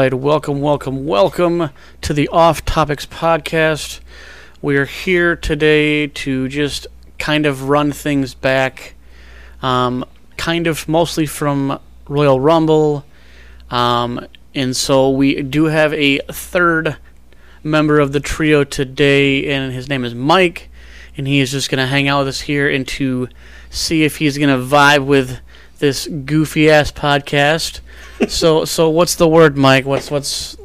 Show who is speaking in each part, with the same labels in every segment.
Speaker 1: Right, welcome, welcome, welcome to the Off Topics podcast. We are here today to just kind of run things back, um, kind of mostly from Royal Rumble. Um, and so we do have a third member of the trio today, and his name is Mike. And he is just going to hang out with us here and to see if he's going to vibe with this goofy ass podcast. So, so what's the word, Mike? What's what's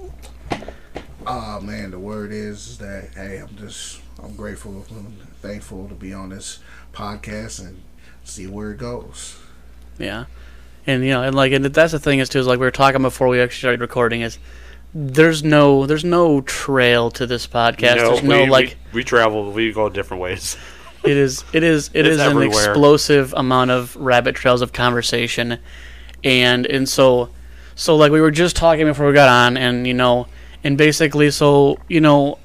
Speaker 2: Oh man, the word is that hey, I'm just I'm grateful and thankful to be on this podcast and see where it goes.
Speaker 1: Yeah, and you know, and like, and that's the thing is too is like we were talking before we actually started recording is there's no there's no trail to this podcast. there's no
Speaker 3: we,
Speaker 1: like
Speaker 3: we, we travel, we go different ways.
Speaker 1: it is it is it
Speaker 3: It's
Speaker 1: is an explosive amount of rabbit trails of conversation, and and so so like we were just talking before we got on, and you know, and basically so you know.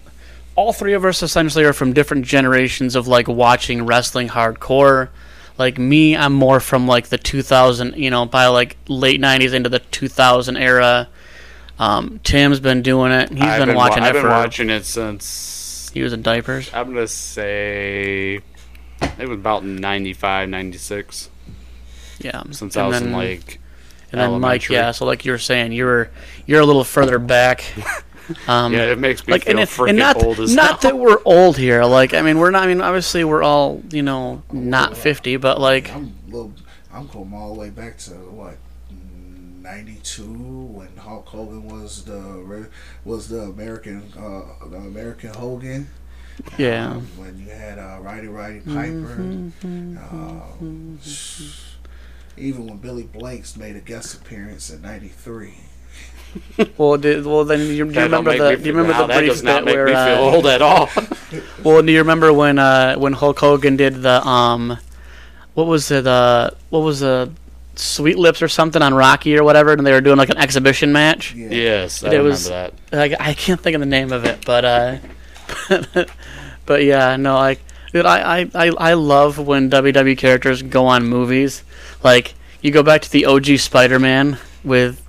Speaker 1: All three of us essentially are from different generations of like watching wrestling hardcore like me i'm more from like the 2000 you know by like late 90s into the 2000 era um, tim's been doing it he's
Speaker 3: I've
Speaker 1: been, watching
Speaker 3: wa- I've
Speaker 1: it
Speaker 3: been
Speaker 1: for
Speaker 3: watching it since
Speaker 1: he was in diapers
Speaker 3: I'm gonna say it was about 95, 96.
Speaker 1: yeah
Speaker 3: Since
Speaker 1: And
Speaker 3: I was
Speaker 1: then-
Speaker 3: in like
Speaker 1: and then mike
Speaker 3: elementary.
Speaker 1: yeah so like you were saying you were you're a little further back um,
Speaker 3: yeah, it makes me
Speaker 1: like
Speaker 3: feel
Speaker 1: and, it,
Speaker 3: freaking
Speaker 1: and not
Speaker 3: old as
Speaker 1: not
Speaker 3: hell.
Speaker 1: that we're old here like i mean we're not i mean obviously we're all you know not 50 but like
Speaker 2: I'm little, I'm going all the way back to what '92 when Hulk Hogan was the was the American uh, the American Hogan.
Speaker 1: yeah
Speaker 2: Um, when you had uh, Roddy Roddy Piper. Um, even when Billy Blanks made a guest appearance in '93.
Speaker 1: well did, well then you, do you
Speaker 3: That don't
Speaker 1: remember the do you remember
Speaker 3: feel-
Speaker 1: the
Speaker 3: that
Speaker 1: brief
Speaker 3: does not
Speaker 1: bit
Speaker 3: make
Speaker 1: where
Speaker 3: me feel
Speaker 1: uh,
Speaker 3: old at all.
Speaker 1: Well, do you remember when uh, when Hulk Hogan did the um, what was it? Uh, what was the Sweet Lips or something on Rocky or whatever, and they were doing like an exhibition match.
Speaker 2: Yeah.
Speaker 3: yes, I
Speaker 1: It
Speaker 3: remember
Speaker 1: was-
Speaker 3: that.
Speaker 1: Like I can't think of the name of it, but uh, but yeah, no, like dude, I, I I I love when WWE characters go on movies. Like you go back to the OG Spider-Man with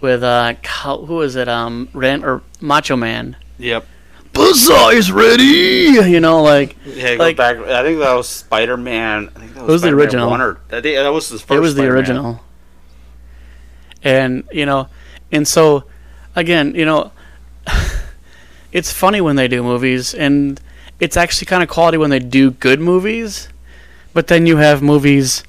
Speaker 1: with uh, who is it? Um, Ran or Macho Man.
Speaker 3: Yep.
Speaker 1: Buzzsaw is ready. You know, like
Speaker 3: Yeah,
Speaker 1: Like-
Speaker 3: back. I think that was Spider Man. I think that was,
Speaker 1: was the original.
Speaker 3: One or, think that was his first.
Speaker 1: it was the
Speaker 3: Spider-Man.
Speaker 1: original and you know and so again you know it's funny when they do movies and it's actually kind of quality when they do good movies but then you have movies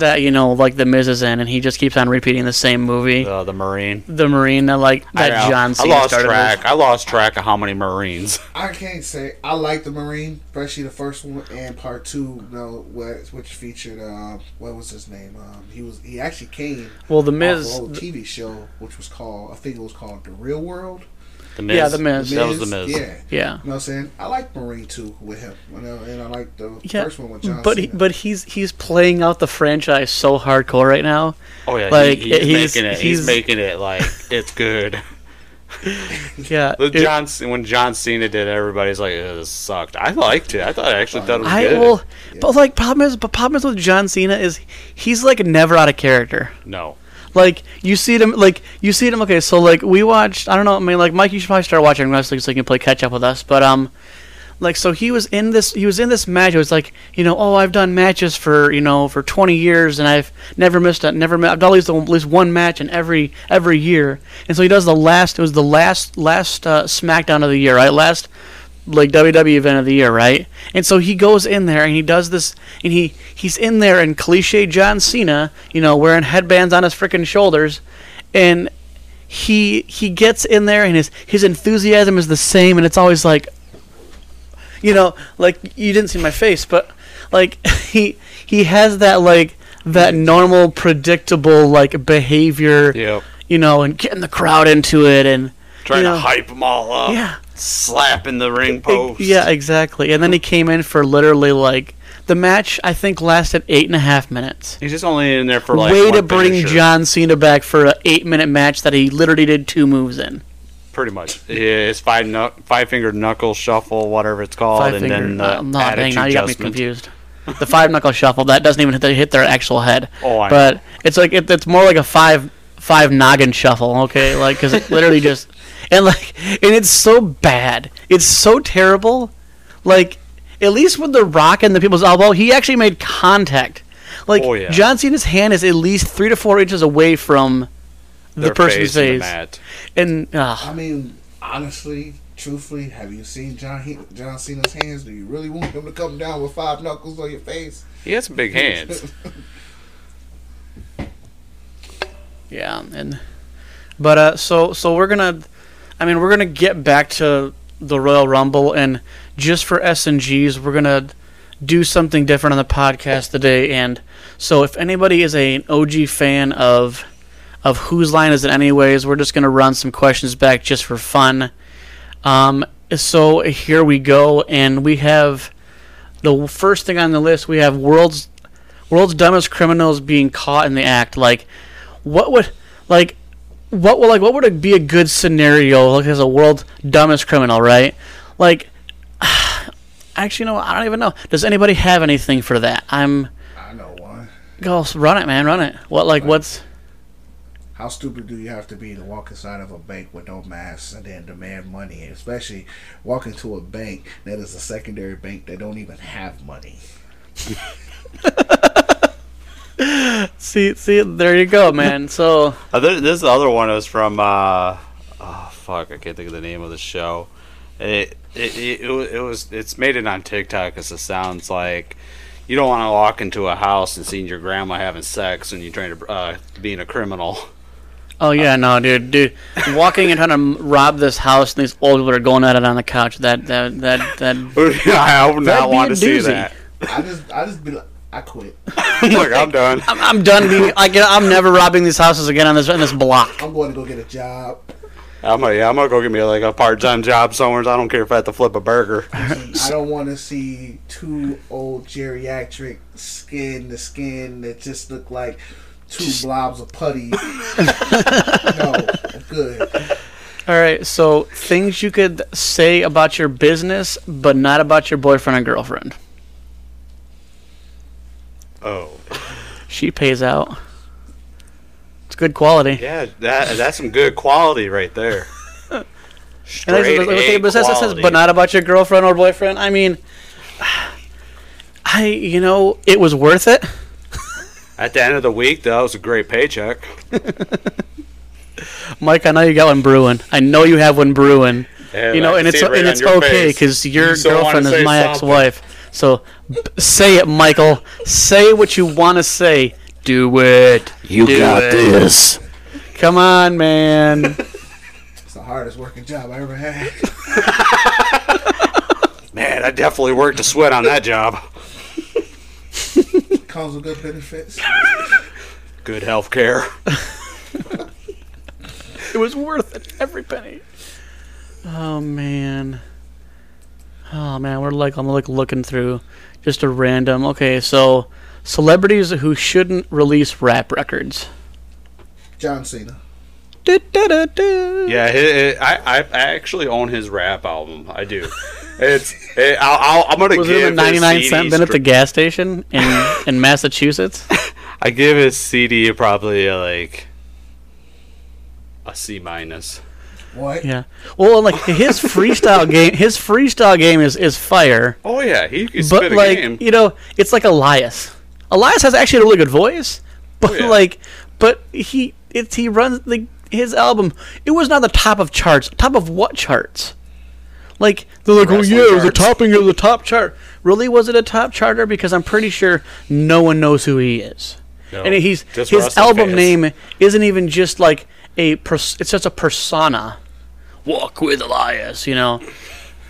Speaker 1: that you know like the Miz is in and he just keeps on repeating the same movie
Speaker 3: Uh, the Marine.
Speaker 1: the Marine that like
Speaker 3: I
Speaker 1: that
Speaker 3: know.
Speaker 1: John
Speaker 3: I lost
Speaker 1: started
Speaker 3: track.
Speaker 1: with.
Speaker 3: I lost track of how many Marines.
Speaker 2: I can't say I like the Marine, especially the first one and part two. You know, which, which featured um, what was his name? Um, he was he actually came
Speaker 1: well the
Speaker 2: off
Speaker 1: Miz
Speaker 2: an old TV show, which was called I think it was called The Real World.
Speaker 3: The Miz.
Speaker 1: Yeah, The Miz.
Speaker 3: That was the Miz.
Speaker 2: Yeah,
Speaker 1: yeah
Speaker 2: you know what I'm saying. I like Marine too with him, you know, and I like the
Speaker 1: yeah
Speaker 2: first one with John
Speaker 1: but he, but he's he's playing out the franchise so hardcore right now
Speaker 3: Oh yeah,
Speaker 1: Like,
Speaker 3: he, he's,
Speaker 1: he's-
Speaker 3: making it.
Speaker 1: he's-
Speaker 3: He's, making it like it's good.
Speaker 1: yeah
Speaker 3: The
Speaker 1: it-
Speaker 3: John C- when John Cena did, it, everybody's like, "Ugh, "This sucked." I liked it. I thought I actually thought it was
Speaker 1: I
Speaker 3: good.
Speaker 1: will, but like problem is, but problem is with John Cena is he's like never out of character.
Speaker 3: No,
Speaker 1: Like you see him, like you see him. Okay, so like we watched. I don't know. I mean, like Mike, you should probably start watching wrestling so you can play catch up with us. But um, like so he was in this. He was in this match. It was like you know, oh, I've done matches for you know for 20 years and I've never missed a never. I've done at least, at least one match in every every year. And so he does the last. It was the last last uh, SmackDown of the year, right? Last like WWE event of the year, right? And so he goes in there and he does this, and he he's in there in cliche John Cena, you know, wearing headbands on his freaking shoulders, and he he gets in there and his his enthusiasm is the same, and it's always like, you know, like you didn't see my face, but like he he has that like that normal predictable like behavior,
Speaker 3: yep.
Speaker 1: you know, and getting the crowd into it and
Speaker 3: Trying
Speaker 1: know,
Speaker 3: to hype them all up.
Speaker 1: yeah.
Speaker 3: slapping the ring post.
Speaker 1: Yeah, exactly. And then he came in for literally like the match. I think lasted eight and a half minutes.
Speaker 3: he's just only in there for like
Speaker 1: Way to bring
Speaker 3: finisher,
Speaker 1: John Cena back for an eight minute match that he literally did two moves in.
Speaker 3: Pretty much, yeah, it's five knuck five finger knuckle shuffle, whatever it's called,
Speaker 1: Five
Speaker 3: and
Speaker 1: finger.
Speaker 3: then the
Speaker 1: uh, no, dang, now you got me confused. The five knuckle shuffle that doesn't even hit, their- hit their actual head,
Speaker 3: Oh, I know.
Speaker 1: but it's like it, it's more like a five five noggin shuffle. Okay, like because it literally just and like and it's so bad. It's so terrible. Like at least with the Rock and the people's elbow, he actually made contact. Like
Speaker 3: Oh, yeah.
Speaker 1: John Cena's hand is at least three to four inches away from the
Speaker 3: Their
Speaker 1: person's
Speaker 3: face in the
Speaker 1: face,
Speaker 3: mat.
Speaker 1: and uh,
Speaker 2: I mean, honestly, truthfully, have you seen John he- John Cena's hands? Do you really want him to come down with five knuckles on your face?
Speaker 3: He has some big hands.
Speaker 1: Yeah, and but uh, so so we're gonna, I mean, we're gonna get back to the Royal Rumble, and just for S and Gs, we're gonna do something different on the podcast today. And so, if anybody is a, an OG fan of of whose line is it anyways, we're just gonna run some questions back just for fun. Um, so here we go, and we have the first thing on the list. We have world's world's dumbest criminals being caught in the act. Like, what would like what would like what would it be a good scenario like as a world dumbest criminal, right? Like, actually, no, I don't even know. Does anybody have anything for that? I'm
Speaker 2: I know one.
Speaker 1: go run it, man, run it. What like what's
Speaker 2: How stupid do you have to be to walk inside of a bank with no mask and then demand money? Especially walk into a bank that is a secondary bank that don't even have money.
Speaker 1: see see there you go, man. So
Speaker 3: Uh, there, this other one was from uh, oh fuck, I can't think of the name of the show. It it it, it, it was it's made it on TikTok because it sounds like you don't want to walk into a house and seeing your grandma having sex and you're trying to uh, being a criminal.
Speaker 1: oh yeah, no, dude, dude, walking and trying to rob this house and these old people are going at it on the couch. That that that that.
Speaker 3: I would not want
Speaker 1: a
Speaker 3: to see that.
Speaker 2: I just I just be like I quit.
Speaker 3: Look, I'm done.
Speaker 1: I'm, I'm done being. I get, I'm never robbing these houses again on this on this block.
Speaker 2: I'm going to go get a job.
Speaker 3: I'm gonna, yeah, I'm gonna go get me like a part-time job somewhere. I don't care if I have to flip a burger.
Speaker 2: I don't want to see two old geriatric skin to skin that just look like two blobs of putty. no, I'm good.
Speaker 1: All right, so things you could say about your business, but not about your boyfriend or girlfriend.
Speaker 3: Oh,
Speaker 1: She pays out. It's good quality.
Speaker 3: yeah, that that's some good quality right there.
Speaker 1: And
Speaker 3: Straight
Speaker 1: that's- okay, but that's- that says, but not about your girlfriend or boyfriend. I mean, I you know it was worth it.
Speaker 3: At the end of the week, that was a great paycheck.
Speaker 1: Mike, I know you got one brewing. I know you have one brewing.
Speaker 3: Yeah,
Speaker 1: you know, and it's
Speaker 3: right
Speaker 1: and it's okay because your
Speaker 3: You
Speaker 1: girlfriend is my ex-wife. So b- say it, Michael. Say what you want to say. Do it.
Speaker 3: You
Speaker 1: Do
Speaker 3: got
Speaker 1: it.
Speaker 3: this.
Speaker 1: Come on, man.
Speaker 2: It's the hardest working job I ever had.
Speaker 3: Man, I definitely worked a sweat on that job.
Speaker 2: Comes with good benefits.
Speaker 3: Good health care.
Speaker 1: it was worth it. Every penny. Oh man. Oh man, we're like I'm like looking through just a random. Okay, so celebrities who shouldn't release rap records.
Speaker 2: John Cena.
Speaker 3: Yeah, it, it, I, I I actually own his rap album. I do. It's it, I'll, I'll, I'm gonna
Speaker 1: Was
Speaker 3: give
Speaker 1: it a 99 cent bin at the gas station in in Massachusetts?
Speaker 3: I give his CD probably like a C minus.
Speaker 2: What?
Speaker 1: Yeah. Well, like his freestyle game, his freestyle game is is fire.
Speaker 3: Oh yeah, he can
Speaker 1: but
Speaker 3: spit a
Speaker 1: like
Speaker 3: game.
Speaker 1: you know, it's like Elias. Elias has actually a really good voice, but
Speaker 3: Oh, yeah.
Speaker 1: like, but he it's he runs like his album. It was not the top of charts. Top of what charts? Like they're like, oh yeah, it was the topping of the top chart. Really, was it a top charter? Because I'm pretty sure no one knows who he is.
Speaker 3: No,
Speaker 1: and he's his album
Speaker 3: fans.
Speaker 1: name isn't even just like a pers- it's just a persona. Walk with Elias, you know.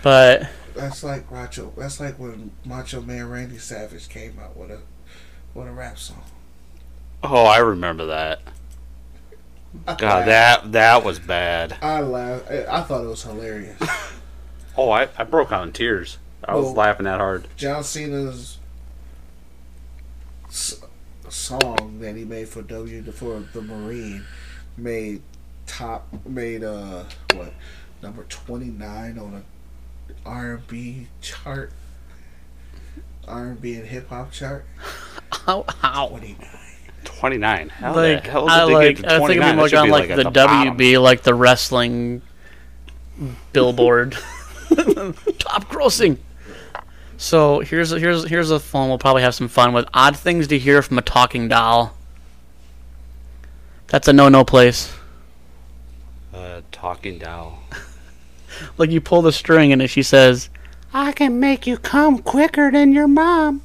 Speaker 1: But
Speaker 2: That's like Macho. That's like when Macho Man Randy Savage came out with a with a rap song.
Speaker 3: Oh, I remember that.
Speaker 2: I
Speaker 3: God,
Speaker 2: laughed.
Speaker 3: that that was bad.
Speaker 2: I laughed. I thought it was hilarious.
Speaker 3: Oh, I, I broke out in tears. I was laughing that hard.
Speaker 2: John Cena's s- song that he made for W for the Marine made top made uh what number twenty nine on a R and B chart, R and B and hip hop chart.
Speaker 1: how how
Speaker 2: Twenty nine.
Speaker 3: 29. How
Speaker 1: like
Speaker 3: the hell did
Speaker 1: I
Speaker 3: they
Speaker 1: like
Speaker 3: get to
Speaker 1: I
Speaker 3: 29?
Speaker 1: think it'd be
Speaker 3: That
Speaker 1: more
Speaker 3: should
Speaker 1: on
Speaker 3: be,
Speaker 1: like,
Speaker 3: at
Speaker 1: the,
Speaker 3: bottom.
Speaker 1: WB, like the wrestling billboard, top grossing. So here's here's here's a phone we'll probably have some fun with. Odd things to hear from a talking doll. That's a no-no place.
Speaker 3: Uh, talking doll.
Speaker 1: Like you pull the string and she says, "I can make you come quicker than your mom."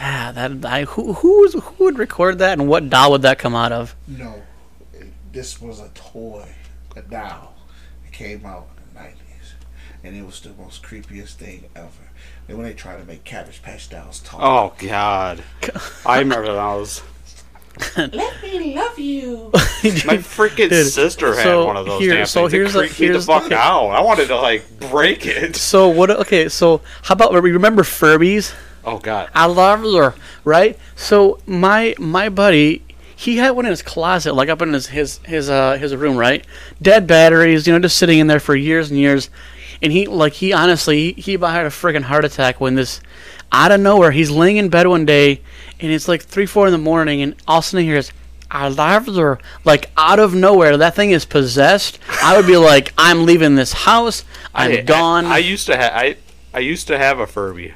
Speaker 1: Ah, that I who who's, who would record that and what doll would that come out of?
Speaker 2: No, this was a toy, a doll. It came out in the nineties, and it was the most creepiest thing ever. And when they tried to make Cabbage Patch dolls talk,
Speaker 3: Oh God, I remember those.
Speaker 2: let me love you.
Speaker 3: My freaking
Speaker 1: Dude,
Speaker 3: sister had
Speaker 1: so
Speaker 3: one of those
Speaker 1: here-
Speaker 3: damn
Speaker 1: so
Speaker 3: things.
Speaker 1: here's
Speaker 3: it
Speaker 1: a-
Speaker 3: creeped me the
Speaker 1: here's-
Speaker 3: fuck out. I wanted to like break it.
Speaker 1: So what? Okay, so how about we remember Furbies?
Speaker 3: Oh God.
Speaker 1: I love her, right? So my my buddy, he had one in his closet, like up in his his his uh his room, right? Dead batteries, you know, just sitting in there for years and years. And he like he honestly he, he about had a freaking heart attack when this out of nowhere he's laying in bed one day and it's like three four in the morning and all of a sudden he hears I love her like out of nowhere that thing is possessed. I would be like I'm leaving this house. I'm
Speaker 3: I,
Speaker 1: gone.
Speaker 3: I, I used to have I I used to have a Furby.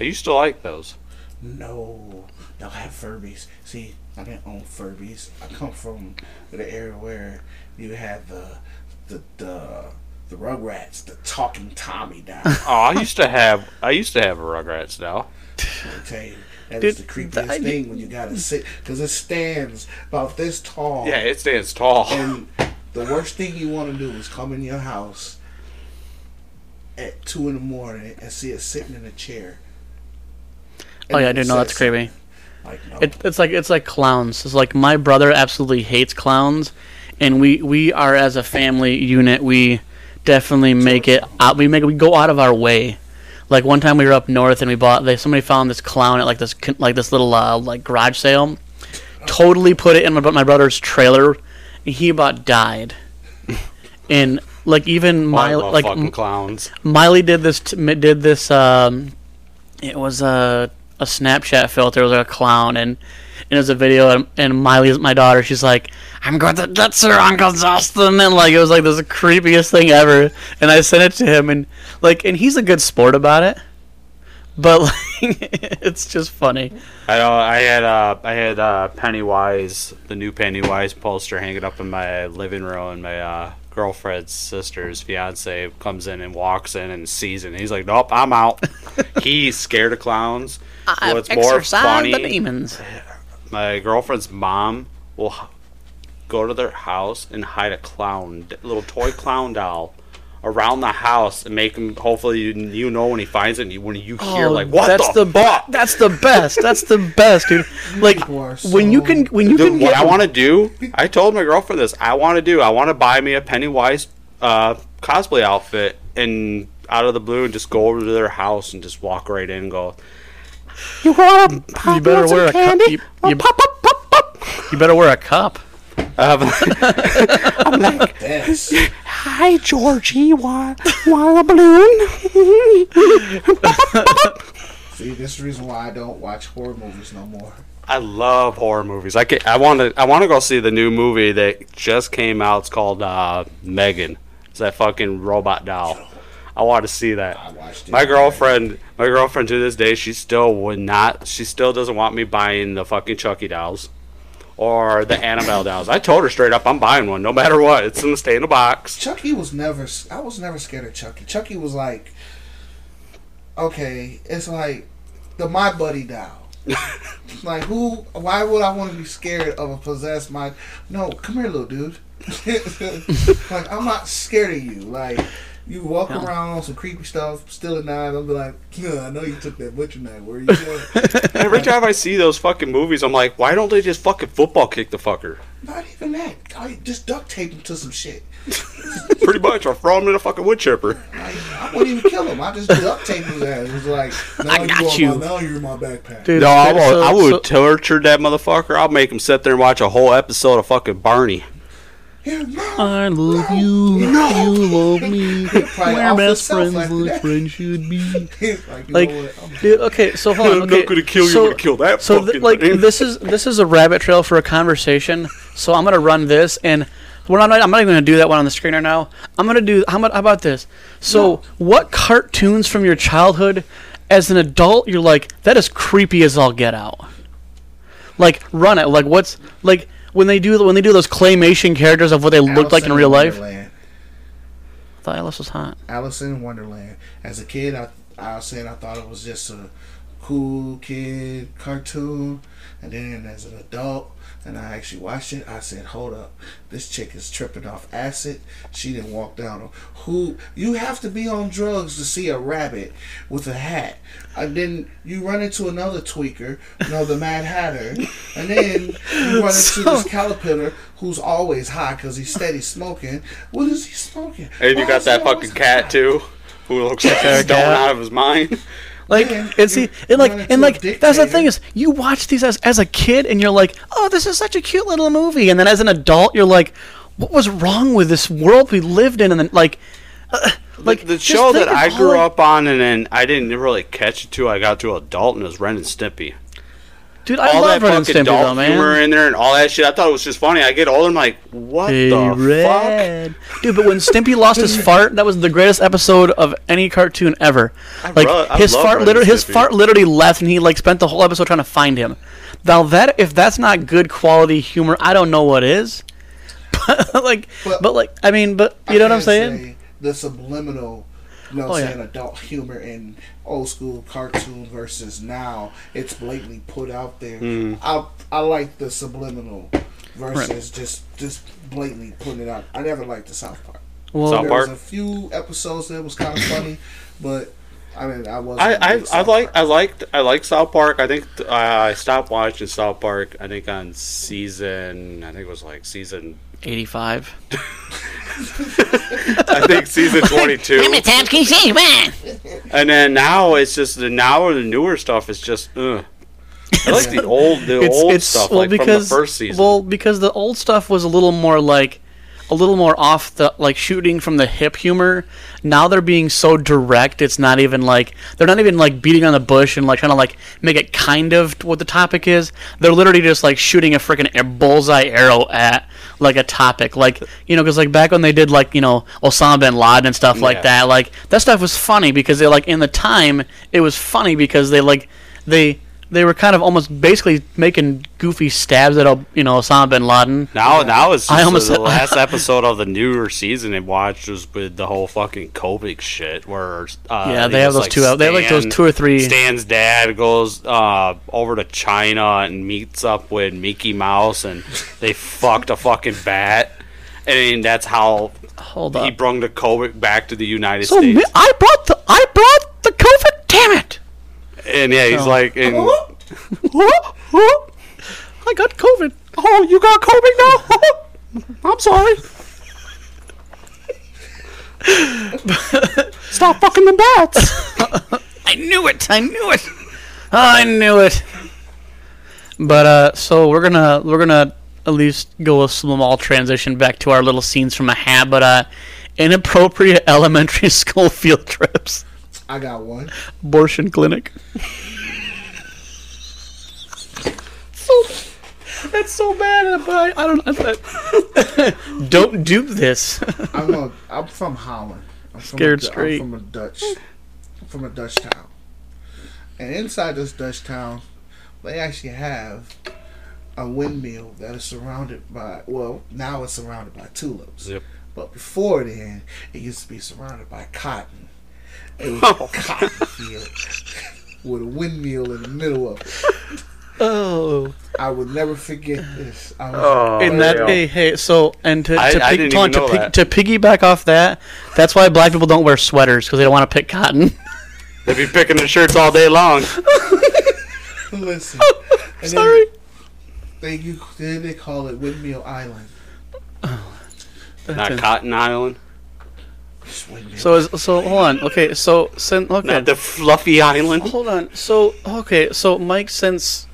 Speaker 3: I used to like those.
Speaker 2: No, y'all have Furbies. See, I didn't own Furbies. I come from the area where you had the the the the Rugrats, the talking Tommy doll.
Speaker 3: Oh, I used to have I used to have a Rugrats doll.
Speaker 2: I tell you, that is the creepiest
Speaker 1: I-
Speaker 2: thing when you gotta sit because it stands about this tall.
Speaker 3: Yeah, it stands tall.
Speaker 2: And the worst thing you want to do is come in your house at two in the morning and see it sitting in a chair.
Speaker 1: oh yeah, I
Speaker 2: And
Speaker 1: didn't know that's creepy.
Speaker 2: Like no,
Speaker 1: It, it's like it's like clowns. It's like my brother absolutely hates clowns, and we we are as a family unit. We definitely make it out. We make we go out of our way. Like one time we were up north and we bought. They somebody found this clown at like this like this little uh, like garage sale. Totally put it in my, my brother's trailer. And he about died. and like even my like
Speaker 3: fucking clowns.
Speaker 1: Miley did this. T- did this. Um, it was a a Snapchat filter. It was like a clown, and, and it was a video. And, and Miley is my daughter. She's like, "I'm going to get Sir Uncle Justin," and like it was like the creepiest thing ever. And I sent it to him, and like, and he's a good sport about it. But like, it's just funny.
Speaker 3: I uh, I had uh I had uh Pennywise the new Pennywise poster hanging up in my living room and my uh girlfriend's sister's fiance comes in and walks in and sees it and he's like nope I'm out he's scared of clowns
Speaker 1: I've
Speaker 3: what's more
Speaker 1: exorcised
Speaker 3: funny
Speaker 1: the demons.
Speaker 3: my girlfriend's mom will h- go to their house and hide a clown a little toy clown doll around the house and make him hopefully you, you know when he finds it and you, when you hear
Speaker 1: Oh,
Speaker 3: like what
Speaker 1: that's
Speaker 3: the,
Speaker 1: the,
Speaker 3: fuck
Speaker 1: That's the best. That's the best, dude. Like
Speaker 2: people are
Speaker 1: when you
Speaker 2: so-
Speaker 1: can when you
Speaker 3: Dude,
Speaker 1: can
Speaker 3: what
Speaker 1: get
Speaker 3: I want to do, I told my girlfriend this. I want to do. I want to buy me a Pennywise uh, cosplay outfit and out of the blue and just go over to their house and just walk right in and go. You want to
Speaker 1: you better wear a cup. You, you, you better wear a cup.
Speaker 3: I'm like, hi Georgie, want want a balloon?
Speaker 2: See, this is the reason why I don't watch horror movies no more.
Speaker 3: I love horror movies. I can, I want to I want to go see the new movie that just came out. It's called uh, Megan. It's that fucking robot doll. I want to see that.
Speaker 2: I watched it.
Speaker 3: My girlfriend, my girlfriend to this day, she still would not. She still doesn't want me buying the fucking Chucky dolls or the Annabelle dolls. I told her straight up, I'm buying one, no matter what. It's gonna stay in a box.
Speaker 2: Chucky was never. I was never scared of Chucky. Chucky was like, okay, it's like the my buddy doll. like who? Why would I want to be scared of a possessed my? No, come here, little dude. like I'm not scared of you. Like you walk
Speaker 1: Yeah.
Speaker 2: around on some creepy stuff, stealing knives. I'll be like, "Huh, I know you took that butcher knife. Where are you going?
Speaker 3: Every time I see those fucking movies, I'm like, why don't they just fucking football kick the fucker?
Speaker 2: not even that. I just duct tape him to some shit.
Speaker 3: Pretty much, or throw him in a fucking wood chipper.
Speaker 2: Like, I wouldn't even kill him. I just duct tape his ass. It was like, now
Speaker 1: I got
Speaker 2: are
Speaker 1: you.
Speaker 2: My, now you're in my backpack.
Speaker 1: Dude,
Speaker 3: No, I,
Speaker 1: so-
Speaker 3: I would
Speaker 1: so-
Speaker 3: torture that motherfucker. I'll make him sit there and watch a whole episode of fucking Barney.
Speaker 2: Here, Mom.
Speaker 1: I love you. You love me. We're best friends
Speaker 2: after
Speaker 1: like friends should be.
Speaker 2: Like, you
Speaker 1: Like,
Speaker 2: know what?
Speaker 1: Dude, okay, so hold on.
Speaker 3: I'm not gonna kill you,
Speaker 1: so,
Speaker 3: I'm gonna kill that
Speaker 1: So, th- like,
Speaker 3: thing.
Speaker 1: this is this is a rabbit trail for a conversation. So I'm gonna run this, and we're not. I'm not even gonna do that one on the screen right now. I'm gonna do. How about how about this? So, what cartoons from your childhood, as an adult, you're like that is creepy as all get out. Like, run it. Like, what's like when they do when they do those claymation characters of what they look like in real life.
Speaker 2: Wonderland.
Speaker 1: I thought Alice was hot.
Speaker 2: Alice in Wonderland. As a kid, I I was saying I thought it was just a cool kid cartoon, and then as an adult, and I actually watched it, I said, "Hold up, this chick is tripping off acid. She didn't walk down. Who you have to be on drugs to see a rabbit with a hat, and then you run into another tweaker, you know, the Mad Hatter, and then you run into
Speaker 1: So-
Speaker 2: this caterpillar who's always high because he's steady smoking. What is he smoking?
Speaker 3: And you
Speaker 2: Why
Speaker 3: got that fucking cat
Speaker 2: high?
Speaker 3: too, who looks like he's stoned out of his mind.
Speaker 1: Like
Speaker 2: Man,
Speaker 1: it's
Speaker 2: you
Speaker 1: the and like and like
Speaker 2: a
Speaker 1: that's the thing is you watch these as as a kid and you're like oh this is such a cute little movie. And then as an adult you're like what was wrong with this world we lived in? And then like uh, like
Speaker 3: the
Speaker 1: just
Speaker 3: show that I grew
Speaker 1: like-
Speaker 3: up on, and then I didn't really catch it till I got to adult, and it was Ren and Stimpy.
Speaker 1: Dude I
Speaker 3: all
Speaker 1: love
Speaker 3: that
Speaker 1: Ren and
Speaker 3: fucking
Speaker 1: Stimpy though
Speaker 3: adult humor in there and all that shit. I thought it was just funny. I get older, I'm like, what
Speaker 1: Hey,
Speaker 3: the
Speaker 1: Red. dude but when Stimpy lost his fart that was the greatest episode of any cartoon ever I like
Speaker 3: ro- I
Speaker 1: his
Speaker 3: love
Speaker 1: fart literally his fart literally left and he like spent the whole episode trying to find him now that if that's not good quality humor I don't know what is but like
Speaker 2: But-
Speaker 1: but like I mean but
Speaker 2: I
Speaker 1: you know what I'm saying
Speaker 2: say The subliminal, you know,
Speaker 1: Oh,
Speaker 2: I'm
Speaker 1: yeah.
Speaker 2: saying adult humor in old school cartoon versus now, it's blatantly put out there.
Speaker 3: Hmm.
Speaker 2: I I like the subliminal versus just just blatantly putting it out. I never liked the South Park.
Speaker 1: well
Speaker 3: South
Speaker 2: there
Speaker 3: Park?
Speaker 2: was a few episodes that was kind of funny, but I mean, I wasn't.
Speaker 3: I
Speaker 2: a
Speaker 3: I,
Speaker 2: big
Speaker 3: I like
Speaker 2: Park.
Speaker 3: I liked I like South Park. I think th- I I stopped watching South Park. I think on season I think it was like season
Speaker 1: 85
Speaker 3: I think season twenty two.
Speaker 4: How many times can you say man?
Speaker 3: And then now it's just the now or the newer stuff is just. Ugh. I like the old the
Speaker 1: it's
Speaker 3: old
Speaker 1: it's
Speaker 3: stuff
Speaker 1: well
Speaker 3: like
Speaker 1: because
Speaker 3: from the first season.
Speaker 1: well because the old stuff was a little more like a little more off the like shooting from the hip humor now they're being so direct it's not even like they're not even like beating on the bush and like trying to like make it kind of what the topic is they're literally just like shooting a freaking bullseye arrow at like a topic like you know because like back when they did like you know osama bin laden and stuff like
Speaker 3: Yeah.
Speaker 1: that like that stuff was funny because they like in the time it was funny because they like they they were kind of almost basically making goofy stabs at you know Osama bin Laden.
Speaker 3: Now, now it's just
Speaker 1: I almost
Speaker 3: the
Speaker 1: said-
Speaker 3: last episode of the newer season I watched was with the whole fucking COVID shit. Where uh,
Speaker 1: Yeah, they have those two out- they have, like, those two or three-
Speaker 3: Stan's dad goes uh, over to China and meets up with Mickey Mouse, and they fucked a fucking bat, and that's how
Speaker 1: Hold
Speaker 3: he
Speaker 1: up.
Speaker 3: brung the COVID back to the United
Speaker 1: So
Speaker 3: States.
Speaker 1: mi- I brought the I brought the COVID. Damn it!
Speaker 3: and yeah, he's
Speaker 1: Oh.
Speaker 3: like, and,
Speaker 1: I got COVID.
Speaker 3: oh, you got COVID now? I'm sorry. Stop fucking the bats.
Speaker 1: I knew it. I knew it. I knew it. But uh, so we're gonna we're gonna at least go a small transition back to our little scenes from a hat. But uh, inappropriate elementary school field trips,
Speaker 2: I got one.
Speaker 1: abortion clinic. so that's so bad. But I, I don't. I, don't do this.
Speaker 2: I'm a, I'm from Holland. I'm from
Speaker 1: Scared
Speaker 2: a,
Speaker 1: straight.
Speaker 2: I'm from a Dutch, I'm from a Dutch town, and inside this Dutch town, they actually have a windmill that is surrounded by. Well, now it's surrounded by tulips.
Speaker 3: Yep.
Speaker 2: But before then, it used to be surrounded by cotton. It was
Speaker 3: Oh.
Speaker 2: a cotton field with a windmill in the middle of it.
Speaker 1: oh.
Speaker 2: I would never forget this. I was,
Speaker 3: Oh,
Speaker 1: In that, hey, hey, so and to
Speaker 3: I-
Speaker 1: to,
Speaker 3: I
Speaker 1: pig,
Speaker 3: didn't
Speaker 1: Tony,
Speaker 3: even
Speaker 1: to,
Speaker 3: know
Speaker 1: pig,
Speaker 3: that.
Speaker 1: to piggyback off that, that's why black people don't wear sweaters because they don't want to pick cotton.
Speaker 3: They'd be picking their shirts all day long.
Speaker 2: listen. Oh, and then
Speaker 1: Sorry.
Speaker 2: They, you, then they call it Windmill Island.
Speaker 3: Oh, Not Cotton Island.
Speaker 1: So is so hold on. Okay, so since okay,
Speaker 3: Not the Fluffy Island.
Speaker 1: hold on. So okay, so Mike, since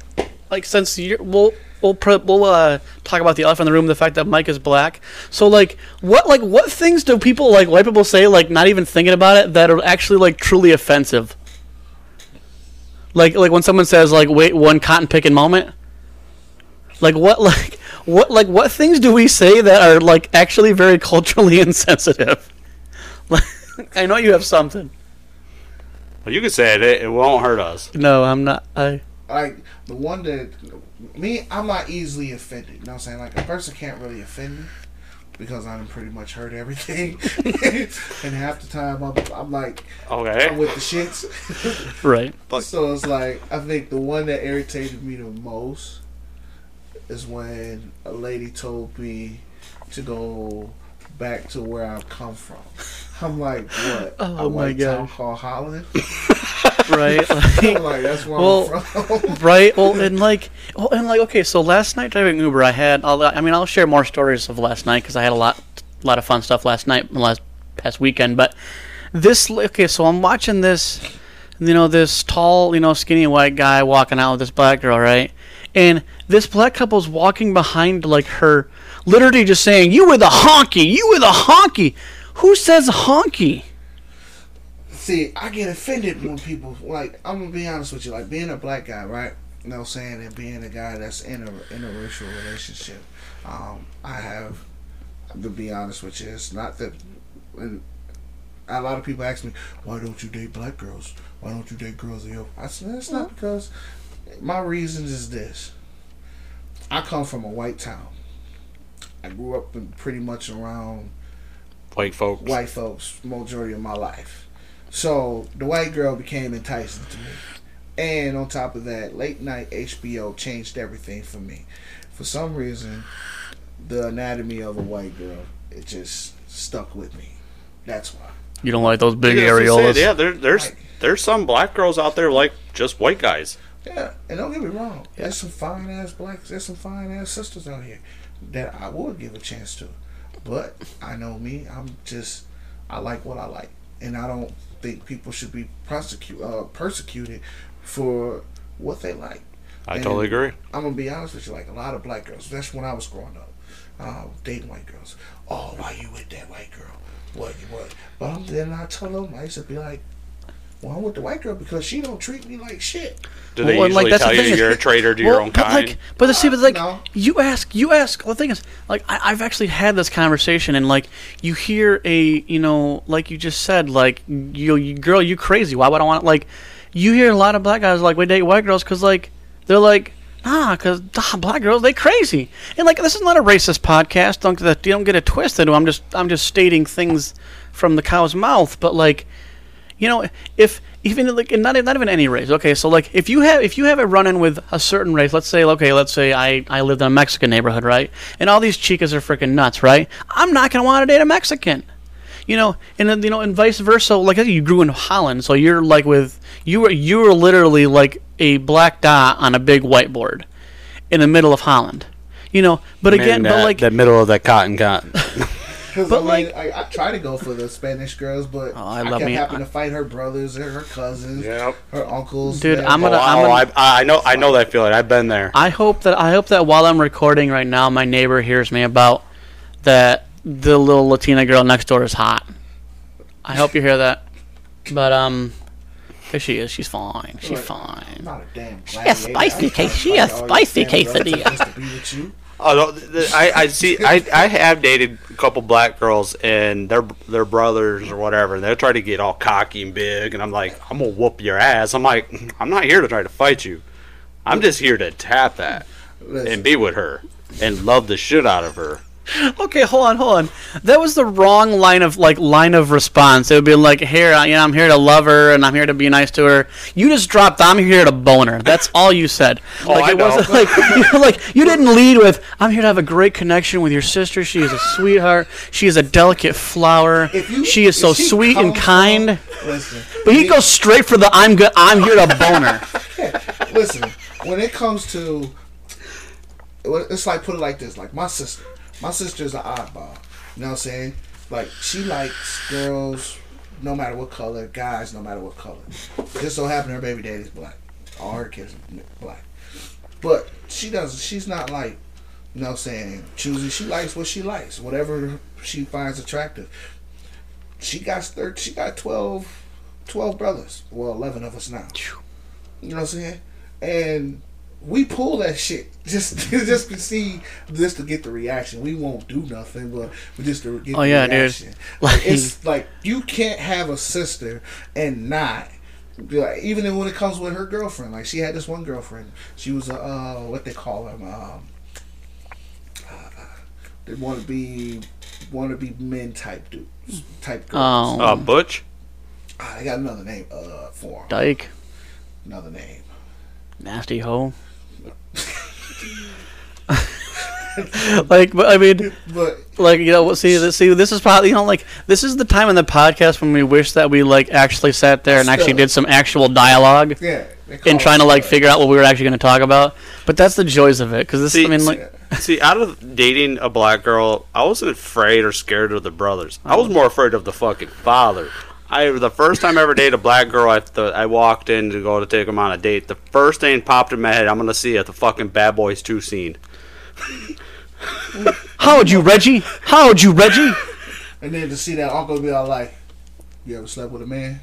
Speaker 1: like since you well, we'll pr- we'll uh, talk about the elephant in the room, the fact that Mike is black. So like, what like what things do people like white people say like not even thinking about it that are actually like truly offensive? Like like when someone says like wait one cotton picking moment. Like what like what like what things do we say that are like actually very culturally insensitive? Like, I know you have something.
Speaker 3: Well, you can say it. It, it won't hurt us.
Speaker 1: No, I'm not. I
Speaker 2: like the one that me, I'm not easily offended. You know what I'm saying? Like a person can't really offend me because I'm pretty much heard everything, and half the time I'm, I'm like I'm
Speaker 3: Okay.
Speaker 2: with the shits.
Speaker 1: right.
Speaker 3: But-
Speaker 2: so it's like I think the one that irritated me the most is when a lady told me to go back to where I've come from. I'm like, what?
Speaker 1: Oh
Speaker 2: a
Speaker 1: my
Speaker 2: white town
Speaker 1: gosh.
Speaker 2: called Holland.
Speaker 1: Right.
Speaker 2: I'm like, that's where
Speaker 1: Well,
Speaker 2: I'm from.
Speaker 1: right. Well, and like, well, and like, okay. So last night driving Uber, I had. I'll, I mean, I'll share more stories of last night because I had a lot, a lot of fun stuff last night, last past weekend. But this, okay. So I'm watching this, you know, this tall, you know, skinny white guy walking out with this black girl, right? And this black couple's walking behind like her, literally just saying, "You were the honky. You were the honky." Who says honky?
Speaker 2: See, I get offended when people like. I'm gonna be honest with you. Like being a black guy, right? You know, what I'm saying, and being a guy that's in a interracial relationship. Um, I have to be honest with you. It's not that. And a lot of people ask me, "Why don't you date black girls? Why don't you date girls?" of your-" I said, "It's not because my reasons is this. I come from a white town. I grew up in pretty much around
Speaker 3: White folks.
Speaker 2: white folks majority of my life. So the white girl became enticing to me. And on top of that, late night HBO changed everything for me. For some reason, the anatomy of a white girl, it just stuck with me. That's why.
Speaker 1: You don't like those big
Speaker 3: Yeah, that's what
Speaker 1: areolas?
Speaker 3: said. Yeah, there, there's
Speaker 2: Like-
Speaker 3: there's some black girls out there like just white guys.
Speaker 2: Yeah, and don't get me wrong. There's some fine ass blacks. There's some fine ass sisters out here that I would give a chance to. But I know me. I'm just I like what I like, and I don't think people should be prosecute uh, persecuted for what they like.
Speaker 3: I
Speaker 2: And-
Speaker 3: totally agree.
Speaker 2: I'm gonna be honest with you. Like a lot of black girls. That's when I was growing up, um, dating white girls. Oh, why you with that white girl? What? you What? But then I tell them I used to be like, well, I'm with the white girl because she don't treat me like shit.
Speaker 3: Do they
Speaker 1: Well, and, like,
Speaker 3: usually
Speaker 1: that's the
Speaker 3: tell you
Speaker 1: is-
Speaker 3: you're a traitor to your
Speaker 1: Well,
Speaker 3: own
Speaker 1: but
Speaker 3: kind?
Speaker 1: like, but the see, but like,
Speaker 2: No.
Speaker 1: you ask, you ask. The thing is, like, I, I've actually had this conversation, and like, you hear a, you know, like you just said, like, you, you girl, you crazy. Why would I want? Like, you hear a lot of black guys like we date white girls because like they're like. Nah, cause ah, black girls they crazy, and like this is not a racist podcast. Don't get it, you don't get it twisted. I'm just I'm just stating things from the cow's mouth. But like, you know, if even like not not even any race. Okay, so like if you have if you have a run in with a certain race, let's say okay, let's say I I lived in a Mexican neighborhood, right? And all these chicas are freaking nuts, right? I'm not gonna want to date a Mexican. You know, and then you know, and vice versa. Like you grew in Holland, so you're like with you were you were literally like a black dot on a big whiteboard in the middle of Holland. You know, but again,
Speaker 3: Man,
Speaker 1: but like
Speaker 3: that middle of that cotton cotton.
Speaker 2: Cause
Speaker 1: But,
Speaker 2: I mean,
Speaker 1: like-
Speaker 2: I, I try to go for the Spanish girls, but
Speaker 1: Oh, I
Speaker 2: I,
Speaker 1: love
Speaker 2: kept
Speaker 1: me-
Speaker 2: having to fight her brothers and her cousins,
Speaker 3: Yep.
Speaker 2: her uncles.
Speaker 1: Dude,
Speaker 2: that-
Speaker 1: I'm
Speaker 3: oh,
Speaker 1: gonna-
Speaker 3: oh,
Speaker 1: gonna-
Speaker 3: I, I know I know that feeling. I've been there.
Speaker 1: I hope that I hope that while I'm recording right now, my neighbor hears me about that the little Latina girl next door is hot. I hope you hear that. But um, cause she is, she's fine. She's fine.
Speaker 2: I'm not a damn
Speaker 1: a
Speaker 2: gladiator.
Speaker 1: spicy
Speaker 2: I
Speaker 1: case- she
Speaker 2: fight
Speaker 1: a spicy
Speaker 2: damn brothers
Speaker 1: quesadilla.
Speaker 2: Just to be with you.
Speaker 3: Oh, no, th- th- I, I see. I, I have dated a couple black girls and their their brothers or whatever, and they'll try to get all cocky and big, and I'm like, I'm gonna whoop your ass. I'm like, mm, I'm not here to try to fight you. I'm just here to tap that
Speaker 2: Listen,
Speaker 3: and be with her and love the shit out of her.
Speaker 1: Okay, hold on, hold on. That was the wrong line of like line of response. It would be like, here, I- you know, I'm here to love her and I'm here to be nice to her. You just dropped, I'm here to bone her. That's all you said. Oh, like
Speaker 3: Oh, I
Speaker 1: it
Speaker 3: know.
Speaker 1: wasn't like you know, like you didn't lead with, I'm here to have a great connection with your sister. She is a sweetheart. She is a delicate flower.
Speaker 2: if you-
Speaker 1: she is so
Speaker 2: if she
Speaker 1: sweet and
Speaker 2: comes
Speaker 1: kind.
Speaker 2: from- listen,
Speaker 1: But he
Speaker 2: me-
Speaker 1: goes straight for the I'm good. I'm here to bone her.
Speaker 2: listen, when it comes to, well, it's like put it like this: like my sister, my sister's an oddball. You know what I'm saying? Like she likes girls, no matter what color, guys, no matter what color. Just so happen her baby daddy's black. All her kids are black. But she doesn't. She's not like, you know, what I'm saying choosy. She likes what she likes, whatever she finds attractive. She got thir- She got 12, 12 brothers. Well, eleven of us now. You know what I'm saying? And we pull that shit just just to see just to get the reaction. We won't do nothing, but we just to get
Speaker 1: Oh,
Speaker 2: the
Speaker 1: yeah,
Speaker 2: reaction.
Speaker 1: Like-
Speaker 2: Like it's like you can't have a sister and not be like even when it comes with her girlfriend. Like she had this one girlfriend. She was a uh, what they call them. Um, uh, they want to be want to be men type dudes type girls.
Speaker 1: Oh.
Speaker 3: Uh, Butch.
Speaker 2: I got another name uh for 'em.
Speaker 1: Dyke,
Speaker 2: Another name.
Speaker 1: nasty hoe. Like, but I mean,
Speaker 2: But
Speaker 1: like you know, see, this, see, this is probably you know, like this is the time in the podcast when we wish that we like actually sat there and actually did some actual dialogue
Speaker 2: yeah, they call
Speaker 1: and trying to like figure out what we were actually going to talk about. But that's the joys of it because this,
Speaker 3: See,
Speaker 1: I mean, like,
Speaker 3: See, out of dating a black girl, I wasn't afraid or scared of the brothers. I was oh. more afraid of the fucking father. I the first time I ever dated a black girl, I th- I walked in to go to take them on a date. The first thing popped in my head, I'm gonna see at the fucking Bad Boys Two scene.
Speaker 1: how would you, Reggie? How would you, Reggie?
Speaker 2: And then to see that uncle be all like, "You ever slept with a man?"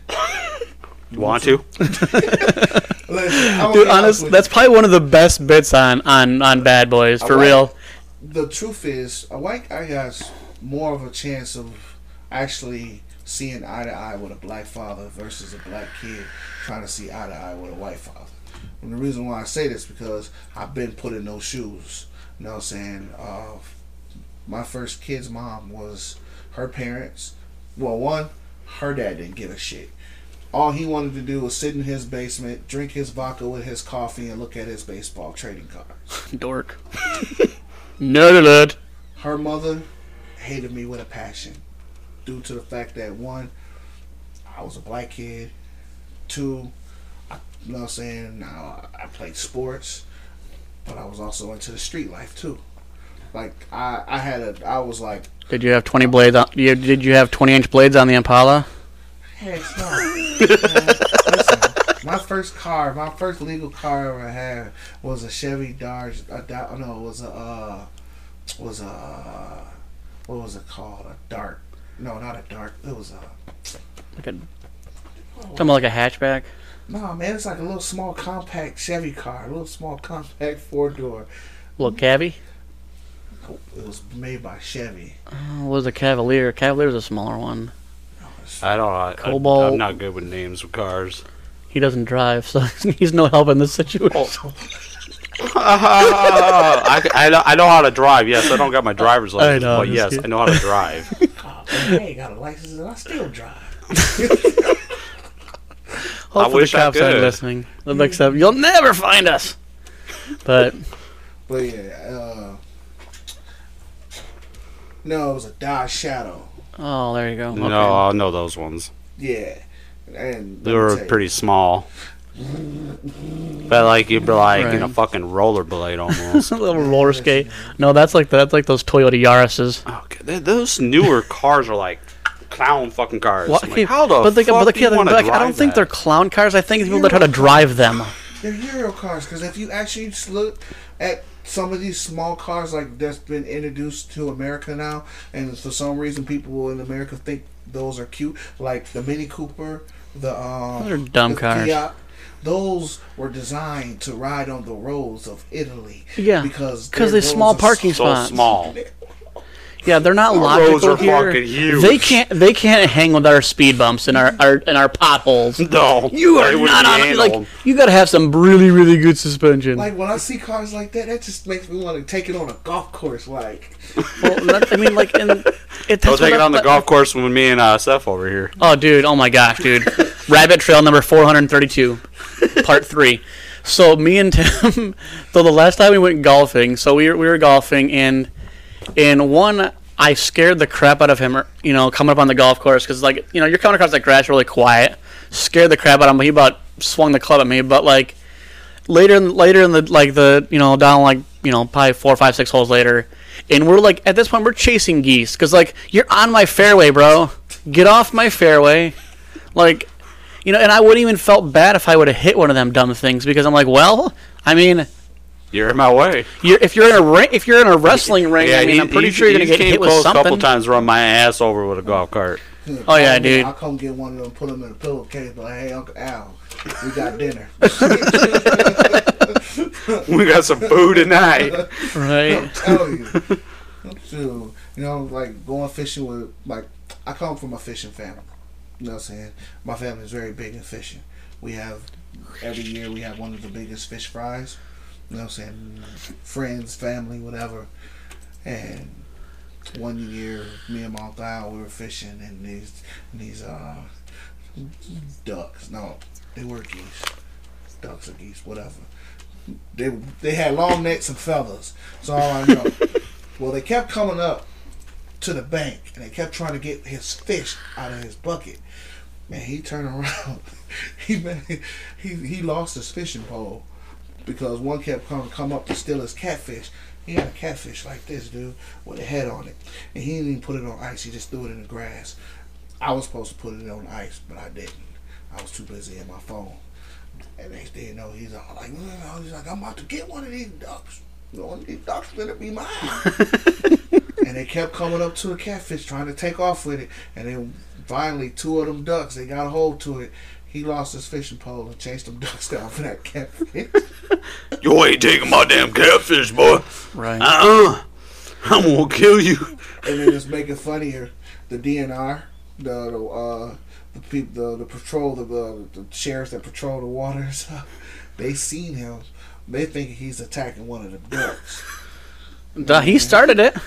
Speaker 3: You want to?
Speaker 2: Listen,
Speaker 1: Dude,
Speaker 2: honest
Speaker 1: honest,
Speaker 2: with
Speaker 1: that's probably one of the best bits on on on Bad Boys for
Speaker 2: I like-
Speaker 1: real.
Speaker 2: the truth is, a white guy has more of a chance of actually seeing eye to eye with a black father versus a black kid trying to see eye to eye with a white father. And the reason why I say this because I've been put in those shoes. You know what I'm saying? Uh, my first kid's mom was her parents. Well, one, her dad didn't give a shit. All he wanted to do was sit in his basement, drink his vodka with his coffee, and look at his baseball trading cards.
Speaker 1: Dork. no.
Speaker 2: Her mother hated me with a passion due to the fact that one, I was a black kid. Two, I, you know what I'm saying? Now I played sports, but I was also into the street life too. Like I, I had a, I was like,
Speaker 1: Did you have twenty blades? On, you, did you have twenty inch blades on the Impala?
Speaker 2: heck no. Listen, my first car, my first legal car I ever had was a Chevy Dodge. A, Do- no, it was a, uh, was a, what was it called? A dark. No, not a dark. It was a.
Speaker 1: Like a something like a hatchback.
Speaker 2: No, man, it's like a little small compact Chevy car, a little small compact four door.
Speaker 1: little cabbie.
Speaker 2: It was made by Chevy.
Speaker 1: Oh, what was a Cavalier? Cavalier's a smaller one.
Speaker 3: I don't. I,
Speaker 1: Cobalt.
Speaker 3: I, I'm not good with names of cars.
Speaker 1: He doesn't drive, so he's no help in this oh. situation.
Speaker 3: I, I, know, I know how to drive. Yes, I don't got my driver's license,
Speaker 1: know,
Speaker 3: but yes,
Speaker 1: just
Speaker 3: I know how to drive.
Speaker 2: Man, I ain't got a license and I still drive.
Speaker 1: Hopefully
Speaker 3: wish
Speaker 1: the
Speaker 3: I
Speaker 1: cops aren't listening. The next be like, you'll never find us. But
Speaker 2: But yeah, uh, no, it was a Dodge Shadow.
Speaker 1: oh, there you go. Okay.
Speaker 3: No, I know those ones.
Speaker 2: Yeah, and
Speaker 3: They were pretty small. But like you'd be like in a
Speaker 1: Right.
Speaker 3: fucking rollerblade almost.
Speaker 1: a little roller skate. No, that's like that's like those Toyota Yaris's.
Speaker 3: okay, th- those newer cars are like clown fucking cars.
Speaker 1: What?
Speaker 3: I'm like, how the
Speaker 1: but they,
Speaker 3: fuck
Speaker 1: but they
Speaker 3: do you
Speaker 1: can't- but, like, I don't think
Speaker 3: that?
Speaker 1: they're clown cars. I think people that try to drive them.
Speaker 2: They're Euro cars because if you actually look at some of these small cars like that's been introduced to America now, and for some reason people in America think those are cute, like the Mini Cooper, the um,
Speaker 1: Those are dumb
Speaker 2: the
Speaker 1: cars.
Speaker 2: Fiat, those were designed to ride on the roads of Italy.
Speaker 1: Yeah,
Speaker 2: because
Speaker 1: because they're small
Speaker 2: roads are
Speaker 1: parking
Speaker 3: so
Speaker 1: spots.
Speaker 3: small.
Speaker 1: Yeah, they're not
Speaker 3: The
Speaker 1: logical
Speaker 3: roads are
Speaker 1: here.
Speaker 3: fucking huge.
Speaker 1: They can't. They can't hang with our speed bumps and our, our and our potholes.
Speaker 3: No,
Speaker 1: You are
Speaker 3: wouldn't
Speaker 1: not on.
Speaker 3: handle
Speaker 1: Like
Speaker 3: 'em.
Speaker 1: you got to have some really really good suspension.
Speaker 2: Like when I see cars like that, that just makes me want to take it on a golf course. Like,
Speaker 1: well, that, I mean, like, and it. That's
Speaker 3: Go
Speaker 1: what
Speaker 3: take it
Speaker 1: I-
Speaker 3: on the golf course with me and uh, Seth over here.
Speaker 1: Oh, dude! Oh my gosh, dude! Rabbit Trail number four hundred thirty-two, part three. So me and Tim, so the last time we went golfing, so we were, we were golfing and and one I scared the crap out of him, you know, coming up on the golf course because like you know you're coming across that grass really quiet, scared the crap out of him. He about swung the club at me, but like later in later in the like the you know down like you know probably four five six holes later and we're like at this point we're chasing geese because like you're on my fairway bro get off my fairway like you know and i wouldn't even felt bad if i would have hit one of them dumb things because i'm like well i mean
Speaker 3: You're in my way.
Speaker 1: You're, if you're in a ring, if you're in a wrestling ring, I mean, I'm pretty
Speaker 3: he-
Speaker 1: sure you're gonna get hit with
Speaker 3: close a couple times, run my ass over with a golf cart.
Speaker 1: Oh, yeah,
Speaker 2: I'll-
Speaker 1: dude.
Speaker 2: I'll come get one of them, put them in a pillowcase, but like, hey, Uncle Al, we got dinner.
Speaker 3: we got some food tonight.
Speaker 1: Right.
Speaker 2: I'll tell you. Shoot. You know, like going fishing with like I come from a fishing family. You know what I'm saying? My family is very big in fishing. We have every year we have one of the biggest fish fries. You know what I'm saying? Friends, family, whatever. And one year me and my uncle Al, we were fishing and these these uh ducks. No, they were geese. Ducks or geese, whatever. They they had long necks and feathers. So all I know. well, they kept coming up to the bank and they kept trying to get his fish out of his bucket. Man, he turned around. he man, he he lost his fishing pole because one kept coming come up to steal his catfish. He had a catfish like this, dude, with a head on it, and he didn't even put it on ice. He just threw it in the grass. I was supposed to put it on ice, but I didn't. I was too busy in my phone. And next thing you know, he's all like, "Mm," he's like, I'm about to get one of these ducks. One of these ducks gonna be mine. and they kept coming up to the catfish trying to take off with it. And then finally, two of them ducks, they got a hold to it. He lost his fishing pole and chased them ducks down for that catfish.
Speaker 3: You ain't taking my damn catfish, boy.
Speaker 1: Right.
Speaker 3: Uh-uh. I'm gonna kill you.
Speaker 2: and then just make it funnier. The DNR, the the uh, the people, the the patrol, the, the the sheriffs that patrol the waters, they seen him. They think he's attacking one of the ducks.
Speaker 1: Duh, he started it.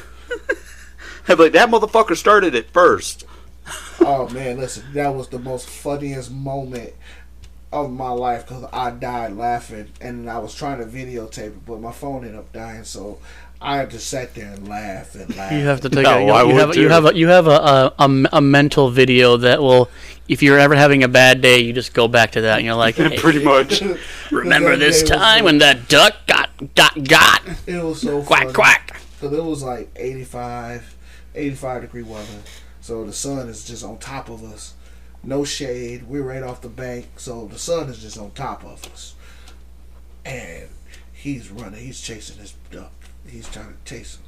Speaker 3: Hey, like that motherfucker started it first.
Speaker 2: Oh man, listen, that was the most funniest moment of my life because I died laughing, and I was trying to videotape it, but my phone ended up dying, so I had to sit there and laugh and laugh.
Speaker 1: You have to take
Speaker 3: No,
Speaker 1: a, you, you have you have a, you have a, a, a, a mental video that will if you're ever having a bad day you just go back to that and you're like hey,
Speaker 3: Pretty much.
Speaker 1: remember this time
Speaker 2: so-
Speaker 1: when that duck got got got
Speaker 2: It was so
Speaker 1: quack
Speaker 2: funny.
Speaker 1: quack
Speaker 2: Because it was like 85, 85 degree weather. So the sun is just on top of us. No shade. We're right off the bank. So the sun is just on top of us. And he's running. He's chasing his duck. He's trying to chase him.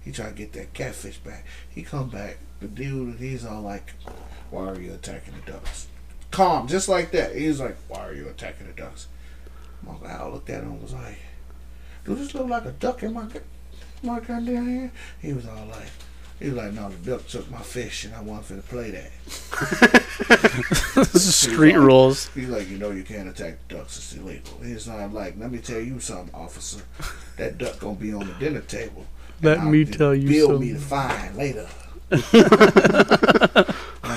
Speaker 2: He trying to get that catfish back. He come back. The dude, he's all like, why are you attacking the ducks? Calm, just like that. He's like, why are you attacking the ducks? My guy looked at him and was like, do this look like a duck in my my goddamn hand? He was all like, he was like, no, the duck took my fish and I for to play that.
Speaker 1: this is street rules
Speaker 2: He's like, you know, you can't attack ducks. It's illegal. He's not like, let me tell you something, officer. That duck gonna be on the dinner table.
Speaker 1: Let me tell you
Speaker 2: Bill me the fine later. I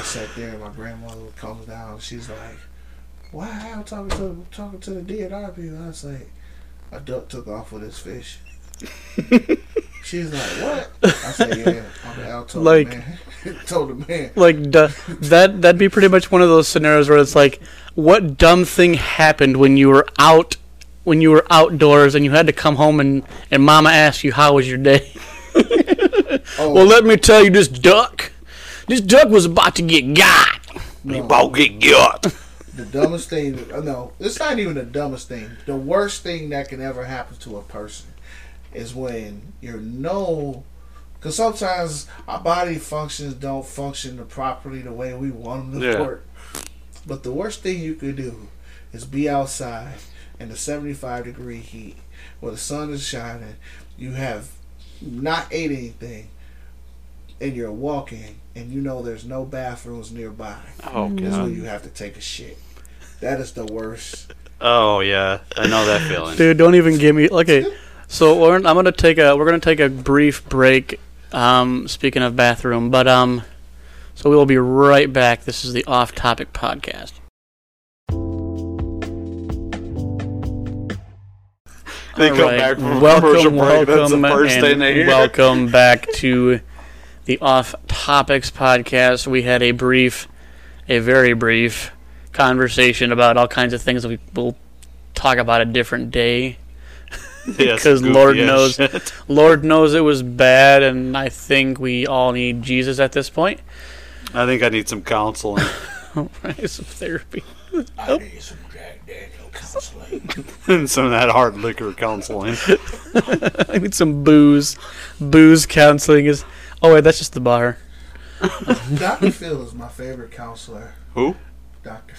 Speaker 2: sat there, and my grandmother comes down. She's like, "Why Al talking to talking to the DNR people?" I was like, "A duck took off with his fish." She's like, "What?" I said, "Yeah." Uncle Al told
Speaker 1: Like-
Speaker 2: man. told the man.
Speaker 1: like duh, that that'd be pretty much one of those scenarios where it's like what dumb thing happened when you were out when you were outdoors and you had to come home and and mama asked you how was your day
Speaker 2: Oh,
Speaker 1: well let me tell you this duck this duck was about to get got
Speaker 3: You about get got.
Speaker 2: the dumbest thing. No, it's not even the dumbest thing. The worst thing that can ever happen to a person is when you're no. Because sometimes our body functions don't function properly the way we want them to
Speaker 3: Yeah.
Speaker 2: work. But the worst thing you could do is be outside in the 75 degree heat where the sun is shining. You have not ate anything and you're walking and you know there's no bathrooms nearby.
Speaker 3: Oh mm-hmm.
Speaker 2: That's
Speaker 3: god.
Speaker 2: when you have to take a shit. That is the worst.
Speaker 3: Oh yeah, I know that feeling.
Speaker 1: dude don't even give me okay so we're, i'm gonna take a we're gonna take a brief break um speaking of bathroom but um so we will be right back this is the off topic podcast
Speaker 3: They
Speaker 1: All
Speaker 3: come
Speaker 1: right.
Speaker 3: back from
Speaker 1: welcome,
Speaker 3: break. That's the
Speaker 1: welcome,
Speaker 3: first thing
Speaker 1: and
Speaker 3: they
Speaker 1: welcome back to the Off Topics podcast. We had a brief, a very brief conversation about all kinds of things that we will talk about a different day.
Speaker 3: Yeah,
Speaker 1: Because
Speaker 3: some
Speaker 1: Lord knows,
Speaker 3: shit.
Speaker 1: Lord knows it was bad, and I think we all need Jesus at this point.
Speaker 3: I think I need some counseling.
Speaker 1: Right, some therapy.
Speaker 2: I need some Jack Daniels. counseling.
Speaker 3: and some of that hard liquor counseling.
Speaker 1: I need some booze. Booze counseling is. Oh wait, that's just the bar.
Speaker 2: Dr. Phil is my favorite counselor.
Speaker 3: Who?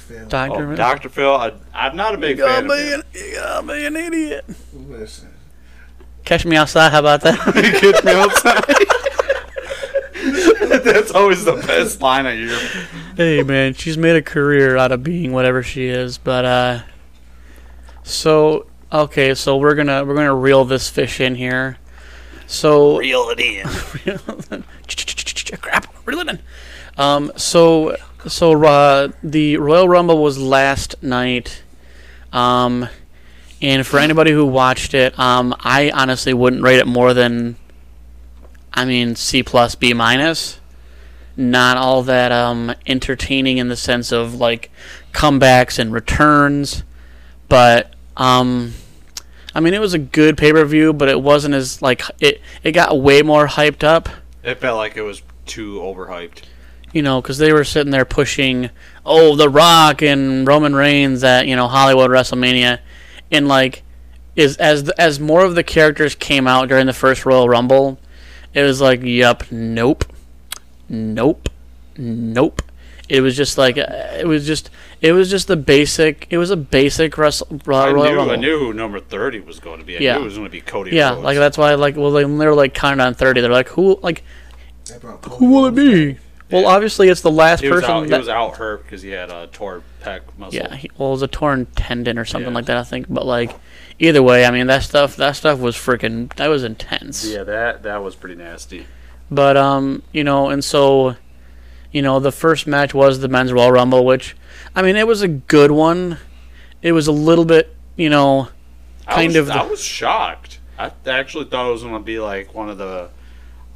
Speaker 2: Dr. Phil.
Speaker 1: Doctor.
Speaker 3: Oh, Dr. Phil. I, I'm not a big
Speaker 1: You
Speaker 3: fan
Speaker 1: gotta,
Speaker 3: of
Speaker 1: be
Speaker 3: him.
Speaker 1: an, you gotta be an idiot.
Speaker 2: Listen.
Speaker 1: Catch me outside. How about that?
Speaker 3: Get me outside. That's always the best line I hear.
Speaker 1: hey man, she's made a career out of being whatever she is. But uh, so okay, so we're gonna we're gonna reel this fish in here. So
Speaker 3: Reel it in.
Speaker 1: crap, reel it in. Um, so so uh, the Royal Rumble was last night. Um, and for anybody who watched it, um, I honestly wouldn't rate it more than, I mean, C plus B minus. Not all that um, entertaining in the sense of like comebacks and returns, but um, I mean, it was a good pay per view, but it wasn't as like it. It got way more hyped up
Speaker 3: It felt like it was too overhyped.
Speaker 1: You know, because they were sitting there pushing, oh, The Rock and Roman Reigns at you know Hollywood WrestleMania, and like, is as as more of the characters came out during the first Royal Rumble, it was like, yup, nope, nope, nope. It was just like uh, it was just it was just the basic. It was a basic wrestle, uh,
Speaker 3: I
Speaker 1: Royal
Speaker 3: knew,
Speaker 1: Rumble.
Speaker 3: I knew who number 30 was going to be. I
Speaker 1: Yeah.
Speaker 3: knew it was going to be Cody
Speaker 1: Yeah,
Speaker 3: Rhodes.
Speaker 1: like that's why like well they, they were like counting on thirty. They're like who like who will it be? Well,
Speaker 3: Yeah.
Speaker 1: obviously it's the last
Speaker 3: He was,
Speaker 1: person.
Speaker 3: out, he
Speaker 1: that-
Speaker 3: was out hurt because he had a torn pec muscle.
Speaker 1: Yeah, he, well, it was a torn tendon or something
Speaker 3: Yeah.
Speaker 1: like that, I think. But like, either way, I mean, that stuff, that stuff was freaking, that was intense.
Speaker 3: Yeah, that that was pretty nasty.
Speaker 1: But um, you know, and so, you know, the first match was the men's Royal Rumble, which, I mean, it was a good one. It was a little bit, you know,
Speaker 3: I
Speaker 1: Kind
Speaker 3: was,
Speaker 1: of the-
Speaker 3: I was shocked. I actually thought it was going to be like one of the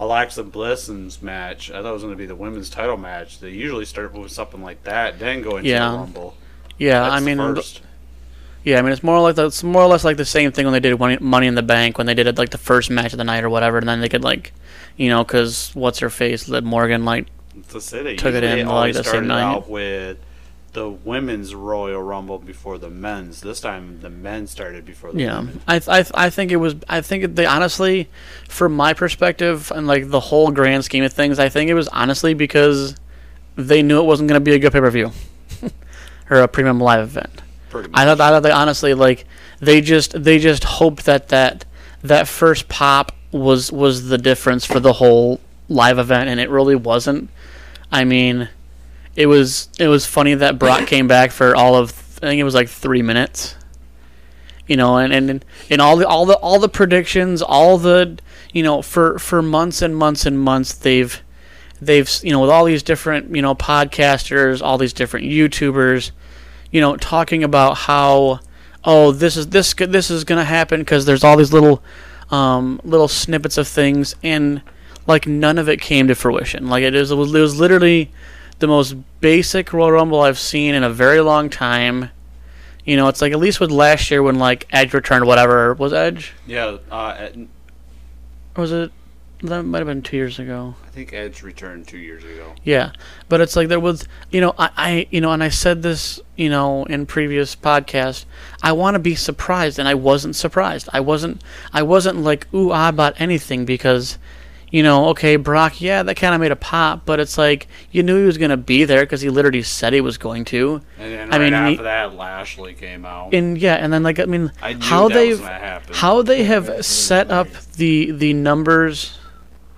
Speaker 3: Alexa Blisson's match. I thought it was going to be the women's title match. They usually start with something like that, then go into
Speaker 1: Yeah.
Speaker 3: the Rumble.
Speaker 1: yeah.
Speaker 3: That's
Speaker 1: I mean,
Speaker 3: first.
Speaker 1: yeah. I mean, it's more like the, it's more or less like the same thing when they did Money, in the Bank when they did it like the first match of the night or whatever, and then they could like, you know, because what's her face, Morgan, like
Speaker 3: the city.
Speaker 1: Took it in, like, the same night.
Speaker 3: with the women's Royal Rumble before the men's. This time the men started before the
Speaker 1: Yeah,
Speaker 3: women.
Speaker 1: I, I I think it was. I think they honestly, from my perspective and like the whole grand scheme of things, I think it was honestly because they knew it wasn't going to be a good pay per view or a premium live event.
Speaker 3: Pretty much.
Speaker 1: I thought, I thought they honestly like they just they just hoped that that that first pop was was the difference for the whole live event, and it really wasn't. I mean, it was it was funny that Brock came back for all of I think it was like three minutes. You know, and, and and all the all the all the predictions, all the you know for for months and months and months they've they've you know with all these different you know podcasters, all these different YouTubers, you know talking about how oh this is this this is gonna happen because there's all these little um, little snippets of things and like none of it came to fruition. Like it is it was, it was literally the most basic Royal Rumble I've seen in a very long time. You know, it's like at least with last year when like Edge returned, whatever was Edge,
Speaker 3: yeah, uh,
Speaker 1: was it? That might have been two years ago.
Speaker 3: I think Edge returned two years ago.
Speaker 1: Yeah, but it's like there was, you know, I, I, you know, and I said this, you know, in previous podcast. I want to be surprised, and I wasn't surprised. I wasn't, I wasn't like ooh ah about anything because, you know, okay, Brock, yeah, that kind of made a pop, but it's like you knew he was gonna be there because he literally said he was going to,
Speaker 3: And then
Speaker 1: I
Speaker 3: right
Speaker 1: mean,
Speaker 3: after
Speaker 1: he-
Speaker 3: that, Lashley came out.
Speaker 1: and yeah, and then like I mean,
Speaker 3: I knew
Speaker 1: how they've,
Speaker 3: was gonna happen.
Speaker 1: how they have set up the the numbers.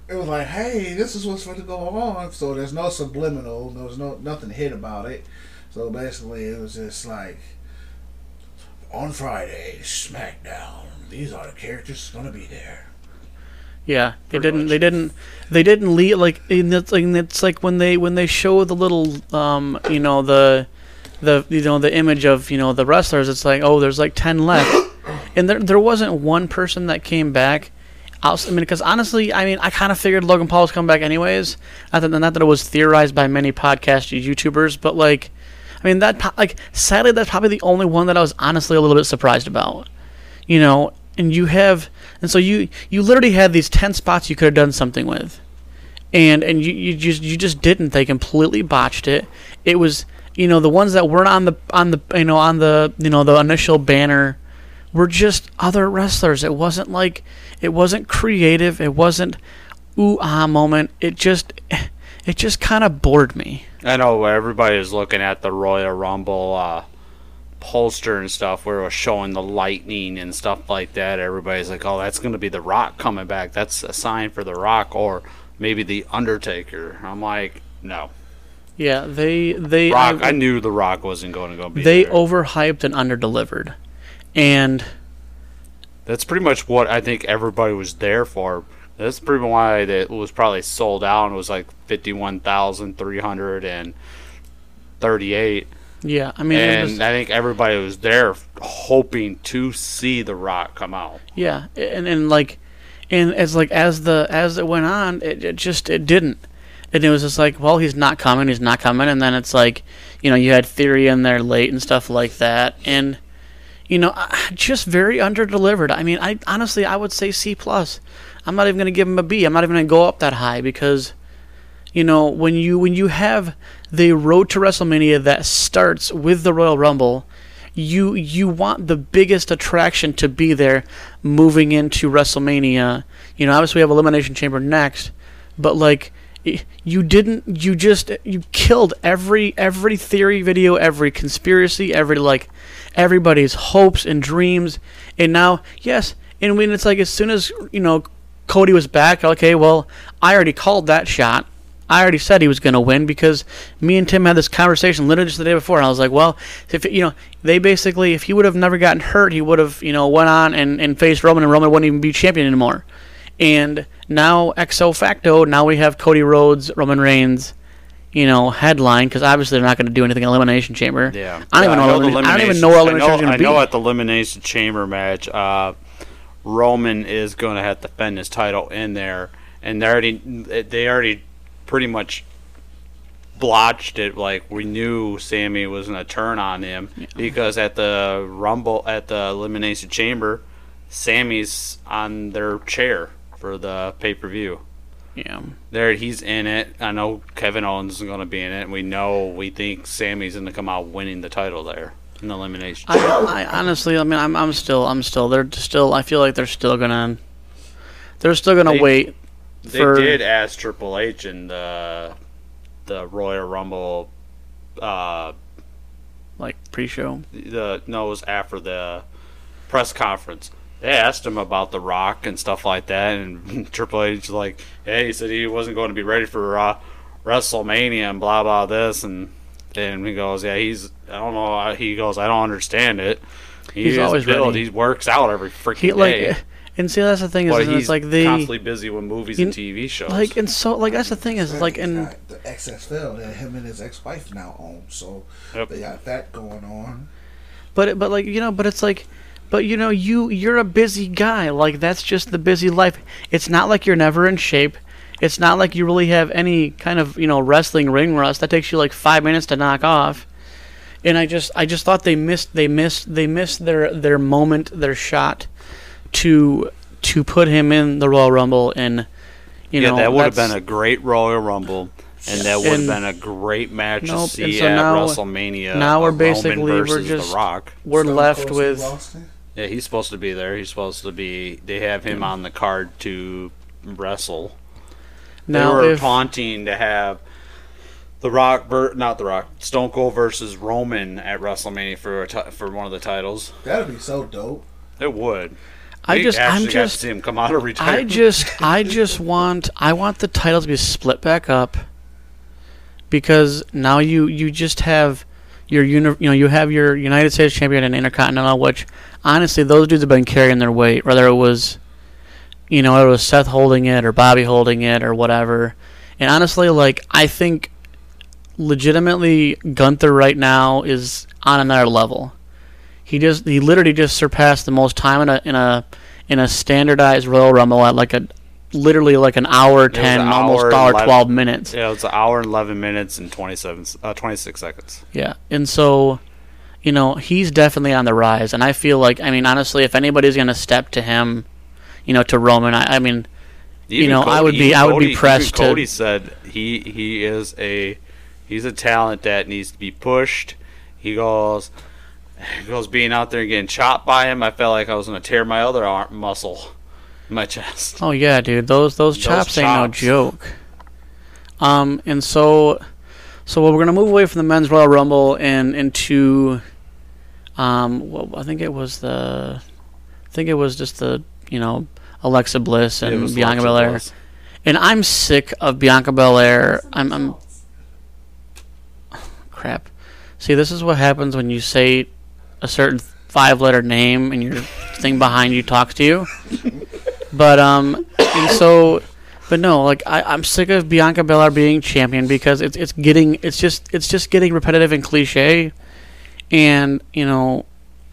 Speaker 2: It was like, hey, this is what's going to go on. So there's no subliminal. There was no nothing hid about it. So basically, it was just like on Friday, SmackDown. These are the characters going to be there.
Speaker 1: Yeah, they didn't.
Speaker 3: much.
Speaker 1: They didn't. They didn't leave. like. And it's like it's like when they when they show the little um you know the the you know the image of you know the wrestlers. It's like oh there's like ten left, and there there wasn't one person that came back. I mean, because honestly, I mean, I kind of figured Logan Paul was coming back anyways. Not that, not that it was theorized by many podcast YouTubers, but like, I mean, that like sadly that's probably the only one that I was honestly a little bit surprised about. You know, and you have, and so you you literally had these ten spots you could have done something with, and and you, you just you just didn't. They completely botched it. It was you know, the ones that weren't on the on the you know on the you know the initial banner were just other wrestlers. It wasn't like it wasn't creative. It wasn't ooh ah moment. It just it just kind of bored me.
Speaker 3: I know everybody was looking at the Royal Rumble uh, poster and stuff where it was showing the lightning and stuff like that. Everybody's like, "Oh, that's going to be the Rock coming back. That's a sign for the Rock, or maybe the Undertaker." I'm like, no.
Speaker 1: Yeah, they they
Speaker 3: Rock. I knew the Rock wasn't going to go be.
Speaker 1: they
Speaker 3: there.
Speaker 1: overhyped and underdelivered, and
Speaker 3: That's pretty much what I think everybody was there for. That's pretty much why it was probably sold out. It was like fifty-one thousand three hundred and thirty-eight.
Speaker 1: Yeah, I mean,
Speaker 3: and
Speaker 1: was-
Speaker 3: I think everybody was there hoping to see The Rock come out.
Speaker 1: Yeah, and and like, and as like as the as it went on, it, it just it didn't, and it was just like, well, he's not coming, he's not coming, and then it's like, you know, you had Theory in there late and stuff like that, and you know, just very underdelivered. I mean, I honestly I would say C plus. I'm not even gonna give him a B. I'm not even gonna go up that high because, you know, when you when you have the road to WrestleMania that starts with the Royal Rumble you you want the biggest attraction to be there moving into WrestleMania. You know, obviously we have Elimination Chamber next, but like you didn't you just you killed every every theory video, every conspiracy, every like everybody's hopes and dreams. And now, yes, and when it's like as soon as, you know, Cody was back, okay, well, I already called that shot. I already said he was going to win because me and Tim had this conversation literally just the day before, and I was like, well, if you know, they basically, if he would have never gotten hurt, he would have, you know, went on and, and faced Roman, and Roman wouldn't even be champion anymore. And now, exo facto, now we have Cody Rhodes, Roman Reigns, you know, headline because obviously they're not going to do anything in Elimination Chamber.
Speaker 3: Yeah,
Speaker 1: I don't even
Speaker 3: Yeah,
Speaker 1: know.
Speaker 3: the
Speaker 1: Elimination, I don't even know
Speaker 3: I
Speaker 1: Elimination
Speaker 3: know,
Speaker 1: is going
Speaker 3: I
Speaker 1: to be.
Speaker 3: know at the elimination chamber match, uh, Roman is going to have to defend his title in there, and they already they already pretty much blotched it. Like we knew Sami was going to turn on him because at the Rumble at the elimination chamber, Sami's on their chair for the pay per view.
Speaker 1: yeah.
Speaker 3: There, he's in it. I know Kevin Owens is going to be in it. We know we think Sami's going to come out winning the title there in the elimination.
Speaker 1: I, I honestly, I mean, I'm, I'm still, I'm still, they're still, I feel like they're still gonna, they're still gonna wait
Speaker 3: They
Speaker 1: for.
Speaker 3: did ask Triple H in the the Royal Rumble. Uh,
Speaker 1: like pre-show.
Speaker 3: the no, it was after the press conference. They asked him about The Rock and stuff like that, and Triple H was like, "Hey, he said he wasn't going to be ready for uh, WrestleMania and blah blah this," and and he goes, "Yeah, he's I don't know." He goes, "I don't understand it." He
Speaker 1: He's always
Speaker 3: built.
Speaker 1: ready.
Speaker 3: He works out every freaking
Speaker 1: He like,
Speaker 3: day.
Speaker 1: And see that's the thing is,
Speaker 3: But he's
Speaker 1: it's like the
Speaker 3: constantly busy with movies and TV shows.
Speaker 1: like, and so like that's the thing is like,
Speaker 2: He's
Speaker 1: and
Speaker 2: got the XFL that him and his ex-wife now own, so
Speaker 3: Yep.
Speaker 2: they got that going on.
Speaker 1: But but like you know, but it's like, but you know, you you're a busy guy. Like that's just the busy life. It's not like you're never in shape. It's not like you really have any kind of you know wrestling ring rust. That takes you like five minutes to knock off. And I just I just thought they missed they missed they missed their their moment their shot to to put him in the Royal Rumble and you
Speaker 3: yeah,
Speaker 1: know
Speaker 3: that would have been a great Royal Rumble, and that would have been a great match
Speaker 1: Nope,
Speaker 3: to see
Speaker 1: so
Speaker 3: at
Speaker 1: now-
Speaker 3: WrestleMania.
Speaker 1: now we're
Speaker 3: of Roman
Speaker 1: basically- we're just-
Speaker 3: The Rock.
Speaker 1: we're
Speaker 2: Stone
Speaker 1: left with
Speaker 3: Yeah, he's supposed to be there. He's supposed to be. They have him on the card to wrestle.
Speaker 1: now
Speaker 3: they were
Speaker 1: if
Speaker 3: taunting to have the Rock, ver- not the Rock, Stone Cold versus Roman at WrestleMania for a for one of the titles.
Speaker 2: That'd be so dope.
Speaker 3: It would.
Speaker 1: I
Speaker 3: We
Speaker 1: just I'm
Speaker 3: got to
Speaker 1: just
Speaker 3: see him come out of
Speaker 1: I just I just want I want the titles to be split back up because now you you just have your uni, you know you have your United States champion and Intercontinental which honestly those dudes have been carrying their weight whether it was you know it was Seth holding it or Bobby holding it or whatever. And honestly like I think legitimately Gunther right now is on another level he just he literally just surpassed the most time in a in a in a standardized Royal Rumble at like a literally like an hour
Speaker 3: was
Speaker 1: ten,
Speaker 3: an
Speaker 1: almost
Speaker 3: hour
Speaker 1: hour
Speaker 3: eleven-
Speaker 1: twelve minutes.
Speaker 3: yeah, it's an hour and eleven minutes and twenty seven, uh, twenty six seconds.
Speaker 1: Yeah, and so you know he's definitely on the rise, and I feel like I mean honestly, if anybody's gonna step to him, you know, to Roman, I, I mean, You know, I would be- I would be
Speaker 3: Cody-
Speaker 1: pressed to-
Speaker 3: even Cody said he he is a He's a talent that needs to be pushed. He goes, goes being out there and getting chopped by him. I felt like I was gonna tear my other arm muscle, in my chest.
Speaker 1: Oh yeah, dude. Those those
Speaker 3: Those
Speaker 1: chops ain't no joke. Um, and so, so we're gonna move away from the men's Royal Rumble and into, um, well, I think it was the, I think it was just the you know Alexa Bliss and
Speaker 3: was
Speaker 1: Bianca
Speaker 3: Alexa
Speaker 1: Belair.
Speaker 3: Bliss.
Speaker 1: And I'm sick of Bianca Belair. I'm, I'm crap. See, this is what happens when you say a certain five-letter name and your thing behind you talks to you. But um, and so, but no, like I, I'm sick of Bianca Belair being champion because it's it's getting it's just it's just getting repetitive and cliche, and you know,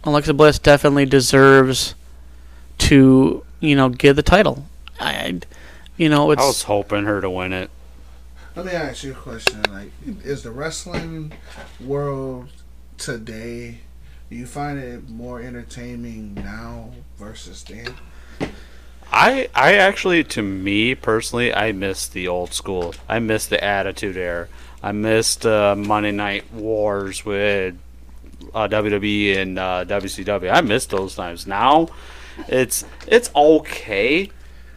Speaker 1: Alexa Bliss definitely deserves to you know get the title. I, I you know, it's
Speaker 3: I was hoping her to win it.
Speaker 2: Let me ask you a question. Like, is the wrestling world today? You find it more entertaining now versus then?
Speaker 3: I I actually, to me personally, I miss the old school. I miss the Attitude Era. I missed uh, Monday Night Wars with uh, WWE and uh, WCW. I miss those times. Now, it's it's okay.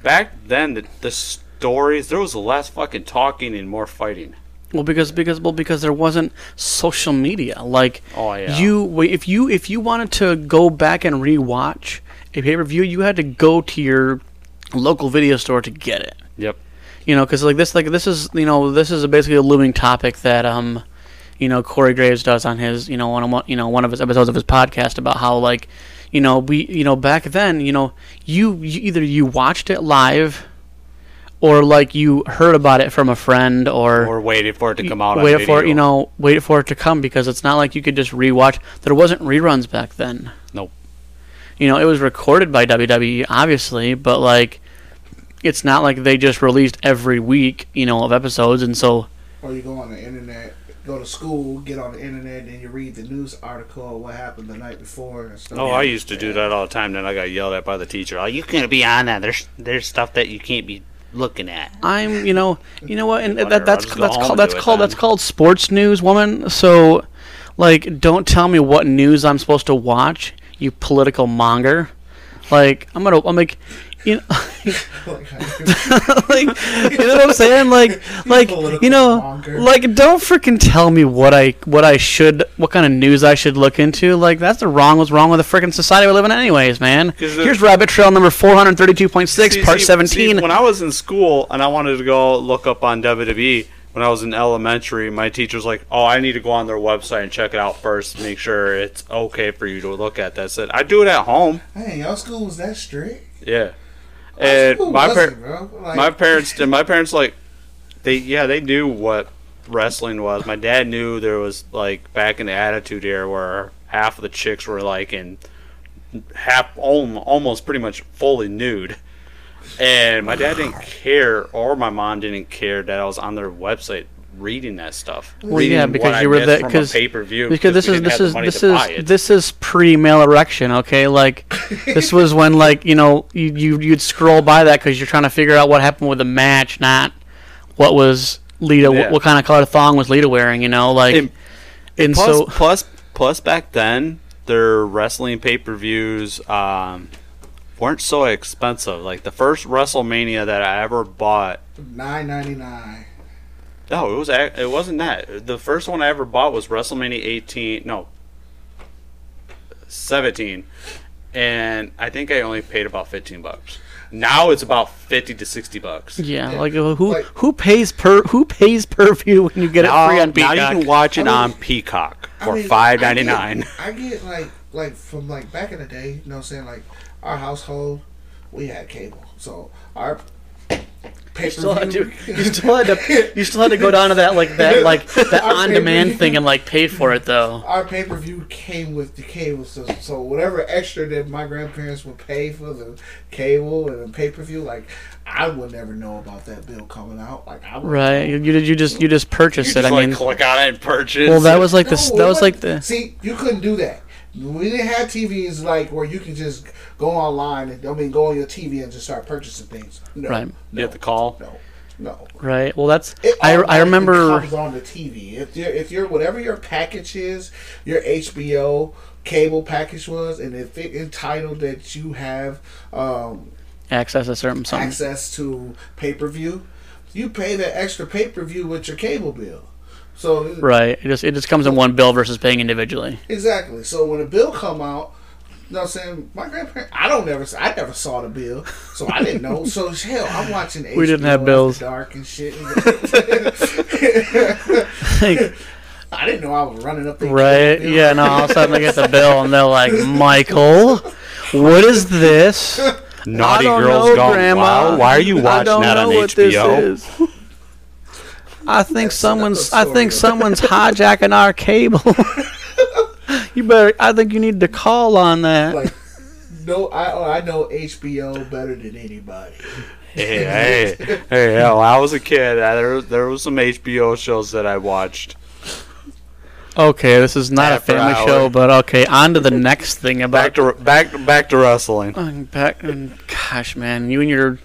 Speaker 3: Back then, the, the stories there was less fucking talking and more fighting.
Speaker 1: Well, because because well because there wasn't social media. Like
Speaker 3: Oh, yeah.
Speaker 1: you if you if you wanted to go back and rewatch a pay per view, you had to go to your local video store to get it.
Speaker 3: Yep.
Speaker 1: You know, because like this like this is you know this is basically a looming topic that um you know Corey Graves does on his you know one of one you know one of his episodes of his podcast about how like you know we you know back then you know you, you either you watched it live or like you heard about it from a friend or
Speaker 3: Or waited for it to come out. on
Speaker 1: waited for it, you know, waited for it to come because it's not like you could just rewatch. There wasn't reruns back then.
Speaker 3: Nope.
Speaker 1: You know, it was recorded by WWE, obviously, but like, it's not like they just released every week, you know, of episodes, and so
Speaker 2: Or you go on the internet, go to school, get on the internet, and you read the news article of what happened the night before and stuff.
Speaker 3: Oh, I used to do that all the time. Then I got yelled at by the teacher. Oh, you can't be on that. There's there's stuff that you can't be looking at.
Speaker 1: I'm, you know, you know what, and that, that's
Speaker 3: I'll
Speaker 1: that's called that's called that's called sports news, woman. So, like, don't tell me what news I'm supposed to watch, you political monger. Like, I'm gonna, I'm like, you know. like, you know what I'm saying? Like, like you know,
Speaker 2: monger.
Speaker 1: like don't freaking tell me what I what I should, what kind of news I should look into. Like that's the wrong. What's wrong with the freaking society we live in, anyways, man?
Speaker 3: 'Cause the-
Speaker 1: Here's Rabbit Trail number four hundred thirty-two point six, part
Speaker 3: see-
Speaker 1: seventeen.
Speaker 3: see, when I was in school and I wanted to go look up on WWE, when I was in elementary, my teacher's like, "Oh, I need to go on their website and check it out first, make sure it's okay for you to look at." That I said, "I do it at home."
Speaker 2: Hey, y'all school was that strict?
Speaker 3: Yeah,
Speaker 2: Our
Speaker 3: and my par-
Speaker 2: bro. Like,
Speaker 3: my parents did. My parents like they yeah they knew what wrestling was. My dad knew there was like back in the Attitude Era where half of the chicks were like in half almost pretty much fully nude. And my dad didn't care, or my mom didn't care that I was on their website reading that stuff.
Speaker 1: Well,
Speaker 3: reading
Speaker 1: yeah,
Speaker 3: what
Speaker 1: because
Speaker 3: I
Speaker 1: you were
Speaker 3: missed
Speaker 1: there because
Speaker 3: pay-per-view
Speaker 1: because this is this is this is this is pre-male erection. Okay, like this was when like you know you you you'd scroll by that because you're trying to figure out what happened with the match, not what was Lita,
Speaker 3: Yeah.
Speaker 1: what, what kind of color thong was Lita wearing. You know, like
Speaker 3: And-
Speaker 1: and,
Speaker 3: plus,
Speaker 1: so
Speaker 3: plus, plus, back then, their wrestling pay per views um, weren't so expensive. Like the first WrestleMania that I ever bought.
Speaker 2: nine ninety nine.
Speaker 3: No, it was ac- it wasn't that. The first one I ever bought was WrestleMania 18. No, 17, and I think I only paid about 15 bucks. Now it's about 50 to 60 bucks.
Speaker 1: yeah,
Speaker 2: Yeah.
Speaker 1: like uh, who
Speaker 2: Like-
Speaker 1: who pays per who pays per view when you get it free on Peacock?
Speaker 3: now you
Speaker 1: Peacock?
Speaker 3: can watch it
Speaker 2: I mean-
Speaker 3: on Peacock
Speaker 2: I
Speaker 3: for
Speaker 2: mean,
Speaker 3: five ninety nine.
Speaker 2: I get, I get like like from like back in the day, you know what I'm saying? Like our household, we had cable. So our pay
Speaker 1: You still had to. You still had to. You still had to go down to that like that like that
Speaker 2: Our
Speaker 1: on-demand thing and like pay for it though.
Speaker 2: our pay per view came with the cable, so, so whatever extra that my grandparents would pay for the cable and the pay per view, like I would never know about that bill coming out. Like I would
Speaker 1: Right. You, you did. You just. You just purchased
Speaker 3: You
Speaker 1: it.
Speaker 3: just
Speaker 1: I
Speaker 3: like
Speaker 1: mean.
Speaker 3: click on it and purchase.
Speaker 1: Well, that was like
Speaker 2: No,
Speaker 1: this. That was like the.
Speaker 2: See, you couldn't do that. We didn't have TVs like where you can just go online and I mean go on your TV and just start purchasing things. No,
Speaker 1: Right.
Speaker 3: you have to call.
Speaker 2: no, No.
Speaker 1: right? Well, that's
Speaker 2: It
Speaker 1: I, I remember.
Speaker 2: comes on the TV. If you're, if you're whatever your package is, your HBO cable package was, and if it entitled that you have um,
Speaker 1: access a certain something.
Speaker 2: access to pay per view, you pay that extra pay per view with your cable bill. So
Speaker 1: Right. It just it just comes in one bill versus paying individually.
Speaker 2: exactly. So when a bill come out. You know what I'm saying? My grandparents, I don't never, I never saw the bill, so I didn't know. So hell, I'm watching.
Speaker 1: We didn't have
Speaker 2: HBO
Speaker 1: bills.
Speaker 2: After Dark and shit. I didn't know I was running up there.
Speaker 1: right? Yeah. No. All of a sudden they get the bill and they're like, Michael, what is this?
Speaker 3: Naughty
Speaker 1: I
Speaker 3: Girls
Speaker 1: know,
Speaker 3: Gone
Speaker 1: Grandma.
Speaker 3: Wild. Why are you
Speaker 1: I
Speaker 3: watching
Speaker 1: don't
Speaker 3: that
Speaker 1: know
Speaker 3: on
Speaker 1: what this
Speaker 3: HBO?
Speaker 1: Is. I think someone's. I think someone's hijacking our cable. you better. I think you need to call on that.
Speaker 2: Like, no, I I know HBO better than anybody.
Speaker 3: Hey, hey, hey! yeah, When I was a kid, uh, there there was some HBO shows that I watched.
Speaker 1: okay, this is not a family
Speaker 3: hour.
Speaker 1: show, but okay. On to the next thing about
Speaker 3: Back to back back to wrestling.
Speaker 1: Back, gosh, man, you and your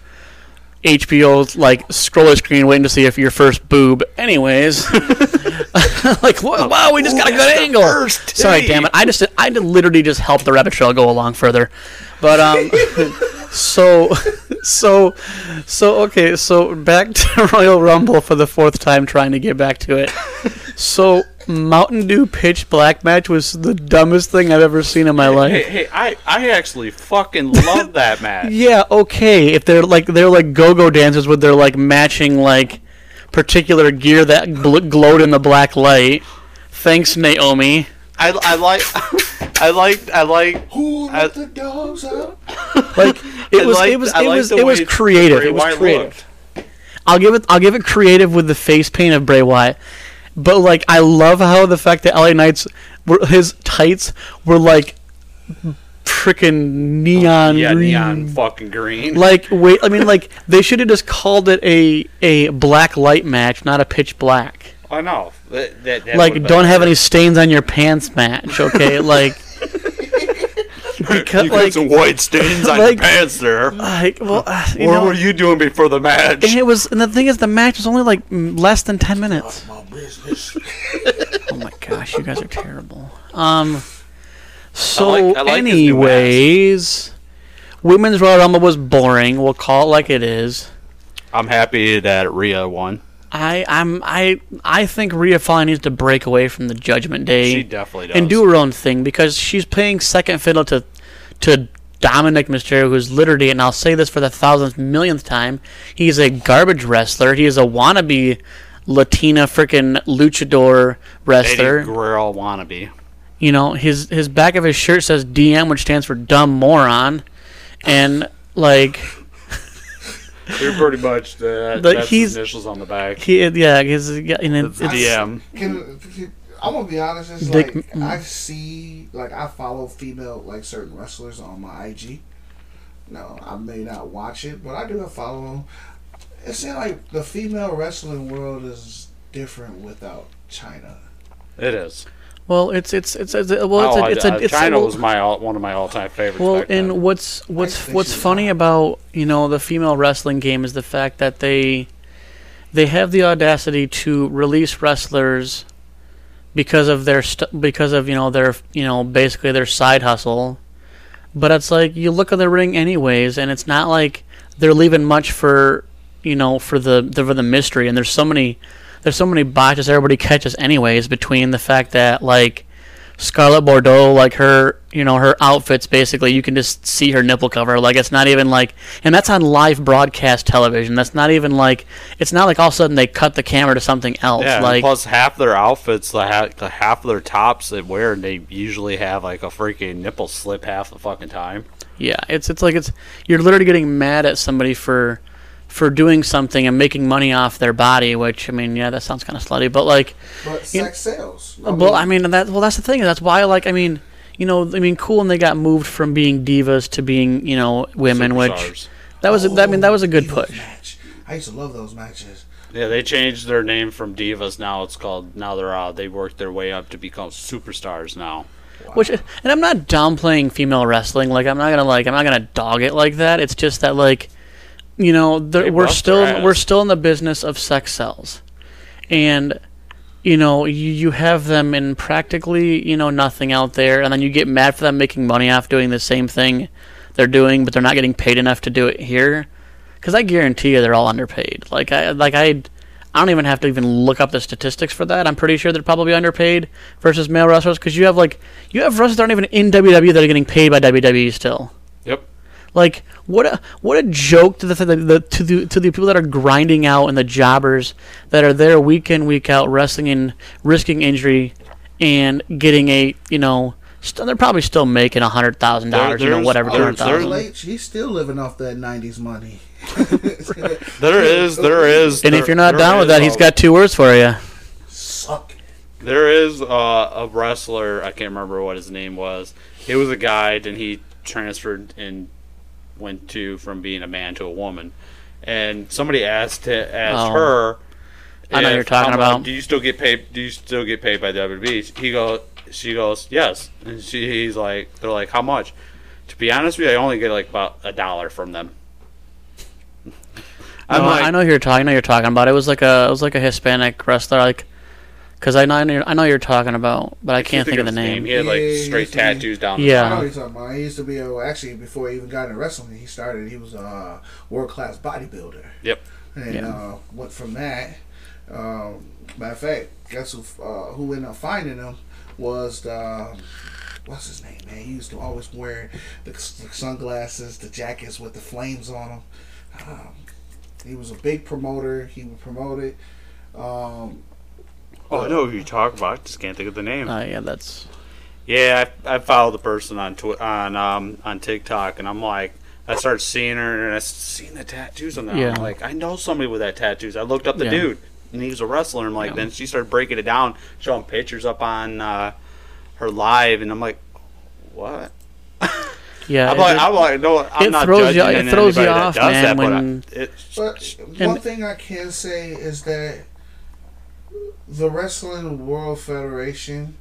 Speaker 1: HBO like scroller screen waiting to see if your first boob. Anyways, like wow, we just got a good angle.
Speaker 3: first
Speaker 1: Sorry, damn it. I just I literally just helped the rabbit trail go along further, but um, so so so okay, so back to Royal Rumble for the fourth time, trying to get back to it. So Mountain Dew pitch black match was the dumbest thing I've ever seen in my life.
Speaker 3: Hey, hey, I I actually fucking love that match.
Speaker 1: Yeah, okay. If they're like they're like go-go dancers with their like matching like particular gear that gl- glowed in the black light. Thanks, Naomi.
Speaker 3: I, I like I like I like
Speaker 2: Who let the dogs out?
Speaker 1: Like it was
Speaker 3: liked-
Speaker 1: it was it was it was creative.
Speaker 3: Bray
Speaker 1: It was
Speaker 3: Wyatt
Speaker 1: creative.
Speaker 3: looked.
Speaker 1: I'll give it I'll give it creative with the face paint of Bray Wyatt. But like I love how the fact that LA Knights were his tights were like freaking neon
Speaker 3: Yeah,
Speaker 1: green.
Speaker 3: neon fucking green.
Speaker 1: Like wait, I mean like they should have just called it a a black light match, not a pitch black.
Speaker 3: I know. That, that, that
Speaker 1: like don't have any stains on your pants match okay like because
Speaker 3: You got some white stains on
Speaker 1: like-
Speaker 3: your pants there.
Speaker 1: like well uh, you
Speaker 3: What
Speaker 1: know
Speaker 3: were you doing before the match?
Speaker 1: and it was and the thing is the match was only like less than 10 minutes
Speaker 2: My business.
Speaker 1: oh my gosh you guys are terrible um so
Speaker 3: like- I like
Speaker 1: anyways women's royal rumble was boring we'll call it like it is
Speaker 3: I'm happy that Rhea won.
Speaker 1: I, I'm I I think Rhea finally needs to break away from the Judgment Day.
Speaker 3: She definitely does.
Speaker 1: and do her own thing because she's playing second fiddle to to Dominik Mysterio, who's literally, and I'll say this for the thousandth millionth time, he's a garbage wrestler. He is a wannabe Latina freaking luchador
Speaker 3: Eddie
Speaker 1: wrestler.
Speaker 3: Guerrero wannabe.
Speaker 1: You know, his his back of his shirt says DM, which stands for dumb moron, and like
Speaker 3: You're pretty much the,
Speaker 1: But
Speaker 3: that's
Speaker 1: he's-
Speaker 3: his initials on the back.
Speaker 1: he yeah, his yeah, and it,
Speaker 3: It's
Speaker 1: it's,
Speaker 3: DM.
Speaker 2: Can, can- I'm gonna be honest. It's
Speaker 1: Dick-
Speaker 2: like I see, like I follow female, like certain wrestlers on my IG. No, I may not watch it, but I do follow them. It seems like the female wrestling world is different without Chyna.
Speaker 3: It is.
Speaker 1: well, it's it's it's, it's well, it's
Speaker 3: oh,
Speaker 1: a, it's
Speaker 3: I-
Speaker 1: a it's
Speaker 3: Chyna
Speaker 1: well,
Speaker 3: was my all, one of my all-time favorites.
Speaker 1: Well,
Speaker 3: back then.
Speaker 1: and what's what's what's funny
Speaker 2: hot.
Speaker 1: about you know the female wrestling game is the fact that they they have the audacity to release wrestlers because of their st- because of you know their you know basically their side hustle, but it's like you look at the ring anyways, and it's not like they're leaving much for you know for the, the for the mystery, and there's so many there's so many botches everybody catches anyways between the fact that like Scarlett Bordeaux, like her, you know, her outfits basically, you can just see her nipple cover. Like it's not even like, and that's on live broadcast television. That's not even like, it's not like all of a sudden they cut the camera to something else.
Speaker 3: yeah,
Speaker 1: like,
Speaker 3: plus half their outfits, the, ha- the half of their tops they wear, they usually have like a freaking nipple slip half the fucking time.
Speaker 1: yeah, it's it's like it's you're literally getting mad at somebody for for doing something and making money off their body. Which I mean, yeah, that sounds kind of slutty, but like,
Speaker 2: But
Speaker 1: You-
Speaker 2: sex sells.
Speaker 1: well, I mean, that well, that's the thing. That's why, like, I mean. You know, I mean, cool, and they got moved from being divas to being, you know, women, which that was, a, I mean, that was a good push.
Speaker 2: Match. I used to love those matches.
Speaker 3: Yeah, they changed their name from divas. Now it's called. Now they're uh, they worked their way up to become superstars now. Wow.
Speaker 1: Which, and I'm not downplaying female wrestling. Like, I'm not gonna like, I'm not gonna dog it like that. It's just that like, you know, the, we're still we're still in the business of sex sells, and you know, you, you have them in practically you know nothing out there, and then you get mad for them making money off doing the same thing they're doing, but they're not getting paid enough to do it here. Because I guarantee you, they're all underpaid. Like I like I. I don't even have to even look up the statistics for that. I'm pretty sure they're probably underpaid versus male wrestlers because you have like you have wrestlers that aren't even in WWE that are getting paid by WWE still.
Speaker 3: Yep.
Speaker 1: Like what a what a joke to the, the, the to the to the people that are grinding out and the jobbers that are there week in week out wrestling and risking injury and getting a you know st- they're probably still making a hundred thousand dollars you know whatever two
Speaker 3: there's-
Speaker 1: hundred thousand.
Speaker 3: there's-
Speaker 2: Late, he's still living off that '90s money.
Speaker 3: There is, there is.
Speaker 1: And if you're not down with that, he's got two words for you.
Speaker 2: Suck.
Speaker 3: There is uh, a wrestler. I can't remember what his name was. He was a guy, and he transferred and went to from being a man to a woman. And somebody asked asked
Speaker 1: Oh.
Speaker 3: her.
Speaker 1: I know you're talking about.
Speaker 3: Do you still get paid? Do you still get paid by WWE? He goes. She goes, yes. And she, he's like, they're like, how much? To be honest with you, I only get like about a dollar from them. I'm
Speaker 1: No,
Speaker 3: like,
Speaker 1: I know you're talking. I know who you're talking about. It was like a it was like a Hispanic wrestler, like because I know I know, I know you're talking about, but I can't think of the
Speaker 3: his
Speaker 1: name.
Speaker 3: He had like
Speaker 2: Yeah,
Speaker 3: straight
Speaker 2: he's the-
Speaker 3: tattoos down.
Speaker 1: Yeah.
Speaker 2: I know what you're talking about. He used to be a, actually before he even got into wrestling. He started. He was a world class bodybuilder.
Speaker 3: Yep.
Speaker 2: And
Speaker 1: Yeah.
Speaker 2: uh, went from that. Um, matter of fact, guess who? Uh, who ended up finding him was the. What's his name, man? He used to always wear the, the sunglasses, the jackets with the flames on them. Um, he was a big promoter. He would promote it. Um,
Speaker 3: Oh, I know who you talk about. I just can't think of the name.
Speaker 1: Uh, yeah, that's
Speaker 3: Yeah, I, I follow the person on twi- on um on TikTok, and I'm like, I start seeing her, and I seeing the tattoos on there.
Speaker 1: Yeah.
Speaker 3: I'm like, I know somebody with that tattoos. I looked up the
Speaker 1: Yeah.
Speaker 3: dude, and he was a wrestler. And like,
Speaker 1: Yeah.
Speaker 3: then she started breaking it down, showing pictures up on uh, her live, and I'm like, what?
Speaker 1: yeah.
Speaker 3: I'm
Speaker 1: it-
Speaker 3: like, I'm like, no, I'm
Speaker 1: it
Speaker 3: not
Speaker 1: throws you-
Speaker 3: judging
Speaker 1: it throws you
Speaker 3: anybody that
Speaker 1: off,
Speaker 3: does
Speaker 1: man,
Speaker 3: that, but I-
Speaker 1: when-
Speaker 3: it-
Speaker 2: But
Speaker 1: And-
Speaker 2: one thing I can say is that the Wrestling World Federation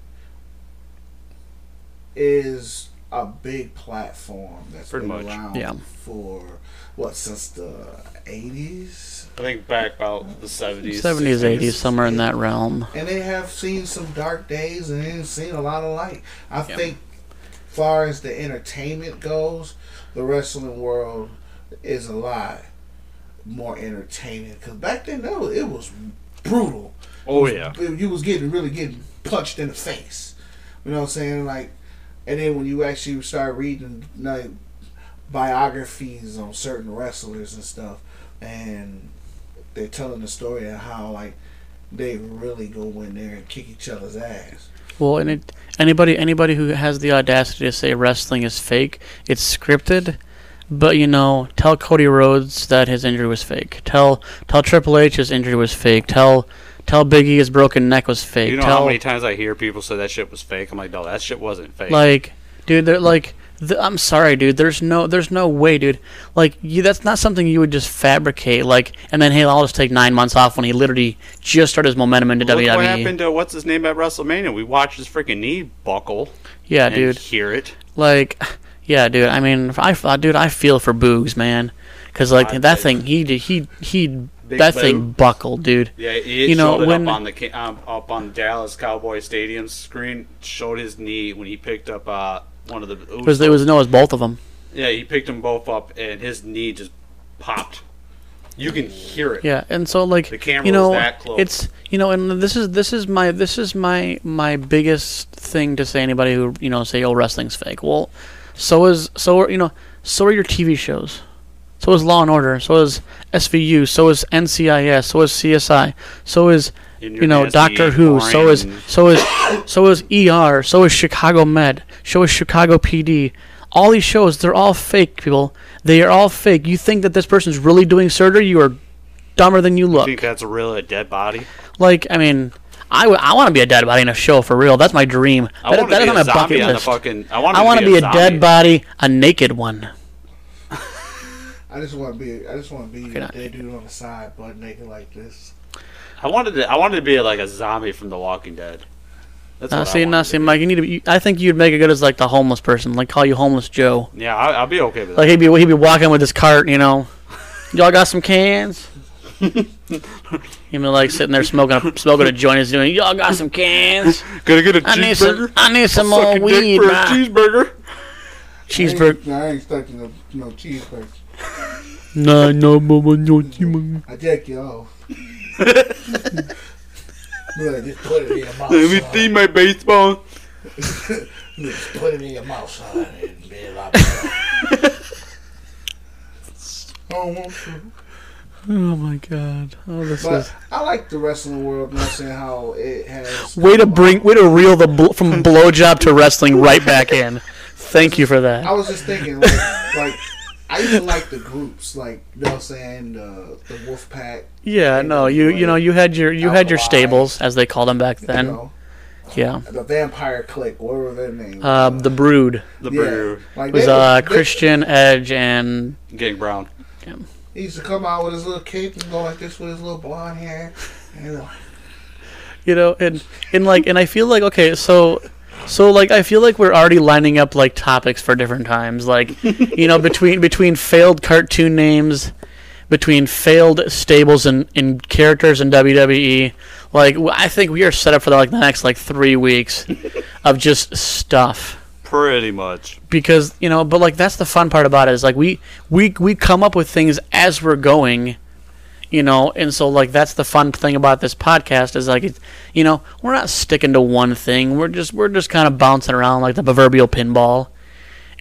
Speaker 2: is a big platform that's
Speaker 3: Pretty
Speaker 2: been
Speaker 3: much.
Speaker 2: around
Speaker 1: Yeah.
Speaker 2: for what since the eighties,
Speaker 3: I think back about the 70s,
Speaker 1: 70s, 80s, somewhere in that realm.
Speaker 2: and they have seen some dark days and they've seen a lot of light. I
Speaker 1: Yeah.
Speaker 2: think, far as the entertainment goes, the wrestling world is a lot more entertaining. Because back then, no, it was brutal.
Speaker 3: Oh yeah,
Speaker 2: you was getting really getting punched in the face. You know what I'm saying? Like, and then when you actually start reading like biographies on certain wrestlers and stuff, and they're telling the story of how like they really go in there and kick each other's ass.
Speaker 1: Well, and it, anybody anybody who has the audacity to say wrestling is fake, it's scripted. But you know, tell Cody Rhodes that his injury was fake. Tell tell Triple H his injury was fake. Tell tell Biggie his broken neck was fake.
Speaker 3: you know
Speaker 1: tell
Speaker 3: how many times I hear people say that shit was fake? I'm like, no, that shit wasn't fake.
Speaker 1: like, dude, they're like. The, I'm sorry, dude. There's no, there's no way, dude. Like, you, that's not something you would just fabricate. Like, and then hey, I'll just take nine months off when he literally just started his momentum into
Speaker 3: Look
Speaker 1: WWE.
Speaker 3: what happened to what's his name at WrestleMania? We watched his freaking knee buckle.
Speaker 1: yeah,
Speaker 3: and
Speaker 1: dude.
Speaker 3: Hear it.
Speaker 1: Like, yeah, dude. I mean, I, I dude, I feel for Boogs, man, because like
Speaker 3: I
Speaker 1: that
Speaker 3: did.
Speaker 1: thing, he he he That thing buckled, dude.
Speaker 3: Yeah, it
Speaker 1: You know,
Speaker 3: showed
Speaker 1: when-
Speaker 3: up on the um, up on Dallas Cowboy Stadium screen. Showed his knee when he picked up uh, one of the.
Speaker 1: It was it was no, it was both of them.
Speaker 3: yeah, he picked them both up, and his knee just popped. You can hear it.
Speaker 1: Yeah, and so like
Speaker 3: The camera
Speaker 1: you know,
Speaker 3: was that close.
Speaker 1: it's you know, and this is this is my this is my my biggest thing to say anybody who you know say oh wrestling's fake. Well, so is so are, you know so are your TV shows. So is Law and Order. So is SVU. So is NCIS. So is CSI. So is you know Doctor Who. So is so is so is ER. So is Chicago Med. So is Chicago PD. All these shows, they're all fake, people. They are all fake. You think that this person's really doing surgery? You are dumber than you
Speaker 3: You
Speaker 1: look.
Speaker 3: think that's a real a dead body?
Speaker 1: Like, I mean, I, w- I want to be a dead body in a show for real. That's my dream.
Speaker 3: I
Speaker 1: That- that is
Speaker 3: be
Speaker 1: on my bucket list.
Speaker 3: fucking. I want
Speaker 1: to be a
Speaker 3: zombie.
Speaker 1: dead body, a naked one.
Speaker 2: I just want to be. I just want to be
Speaker 1: Okay,
Speaker 2: a dead dude on the side, butt naked like this.
Speaker 3: I wanted to. I wanted to be like a zombie from The Walking Dead. That's
Speaker 1: Uh,
Speaker 3: what I
Speaker 1: see,
Speaker 3: wanted
Speaker 1: now, see. Mike, you need to. Be, I think you'd make it good as like the homeless person, like call you homeless Joe.
Speaker 3: Yeah, I, I'll be okay with that.
Speaker 1: Like he'd be he'd be walking with his cart, you know, Y'all got some cans? You know, like sitting there smoking a, smoking a joint is doing. Y'all got some cans?
Speaker 3: Gonna get a
Speaker 1: I need some.
Speaker 3: cheeseburger.
Speaker 1: I need some more
Speaker 3: a
Speaker 1: weed,
Speaker 3: for a
Speaker 1: man.
Speaker 3: cheeseburger.
Speaker 1: Cheeseburger.
Speaker 2: I ain't expecting no, no cheeseburger.
Speaker 1: No, no, mama, no, cheeseburger.
Speaker 2: I jack you off. Look, just put it in your mouth.
Speaker 3: Let me see my baseball.
Speaker 2: Just put it in your mouth, son, and be a lot better. Oh, want to.
Speaker 1: Oh my god. Oh, this
Speaker 2: But
Speaker 1: is.
Speaker 2: I like the wrestling world. You know what I'm saying how it has.
Speaker 1: Way to bring, way to reel the bl- from blowjob to wrestling right back in. Thank you for that.
Speaker 2: I was just thinking, like, like I used to like the groups, like you know what I'm saying, the the Wolf Pack.
Speaker 1: Yeah, no, you you know you had your you had your stables as they called them back
Speaker 2: You
Speaker 1: then.
Speaker 2: know,
Speaker 1: Yeah.
Speaker 2: the Vampire Clique, what were their names?
Speaker 1: Uh, the Brood
Speaker 3: The
Speaker 2: Yeah.
Speaker 3: brew.
Speaker 2: like
Speaker 1: was
Speaker 2: they-
Speaker 1: uh
Speaker 2: they-
Speaker 1: Christian Edge and
Speaker 3: Gang Brown. Yeah.
Speaker 2: He used to come out with his little cape and go like this with his little blonde hair. And,
Speaker 1: you know and and like and I feel like okay so so like I feel like we're already lining up like topics for different times like you know between between failed cartoon names between failed stables and, and characters in WWE like I think we are set up for like the next like three weeks of just stuff
Speaker 3: Pretty much.
Speaker 1: because you know but like that's the fun part about it is like we we we come up with things as we're going you know and so like that's the fun thing about this podcast is like it's you know we're not sticking to one thing we're just we're just kind of bouncing around like the proverbial pinball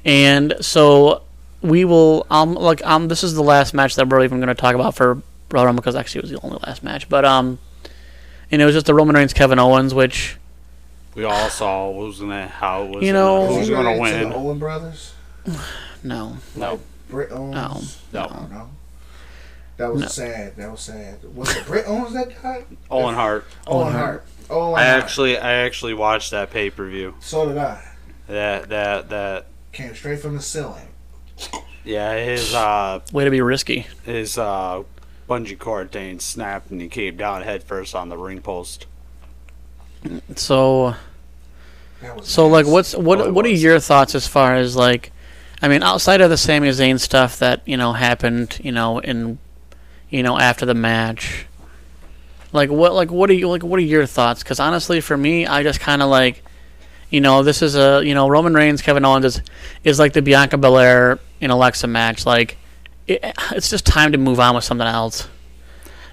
Speaker 1: and so we will um like um this is the last match that we're even going to talk about for Royal Rumble because actually it was the only last match but um and it was just the Roman Reigns Kevin Owens which
Speaker 3: We all saw what was gonna how it was.
Speaker 1: You know-
Speaker 3: who
Speaker 2: was
Speaker 3: was gonna win.
Speaker 2: the Owen brothers?
Speaker 1: no
Speaker 3: No,
Speaker 2: Britt Owens?
Speaker 3: No.
Speaker 2: no. no. That was
Speaker 1: No.
Speaker 2: sad. That was sad. Was it Britt Owens that died?
Speaker 3: Owen Hart.
Speaker 2: Owen
Speaker 1: Owen
Speaker 2: Hart. Owen
Speaker 3: I
Speaker 2: Hart.
Speaker 3: actually I actually watched that pay per view.
Speaker 2: So did I.
Speaker 3: That that that
Speaker 2: Came straight from the ceiling.
Speaker 3: yeah his uh
Speaker 1: way to be risky
Speaker 3: his uh bungee cord thing snapped and he came down headfirst on the ring post.
Speaker 1: so
Speaker 2: That was
Speaker 1: So like what's what
Speaker 3: Oh, it
Speaker 1: what are your thoughts as far as like I mean outside of the Sami Zayn stuff that, you know, happened, you know, in you know, after the match. Like what like what are you like what are your thoughts cuz honestly for me I just kind of like you know, this is a, you know, Roman Reigns Kevin Owens is is like the Bianca Belair and Alexa match like it, it's just time to move on with something else.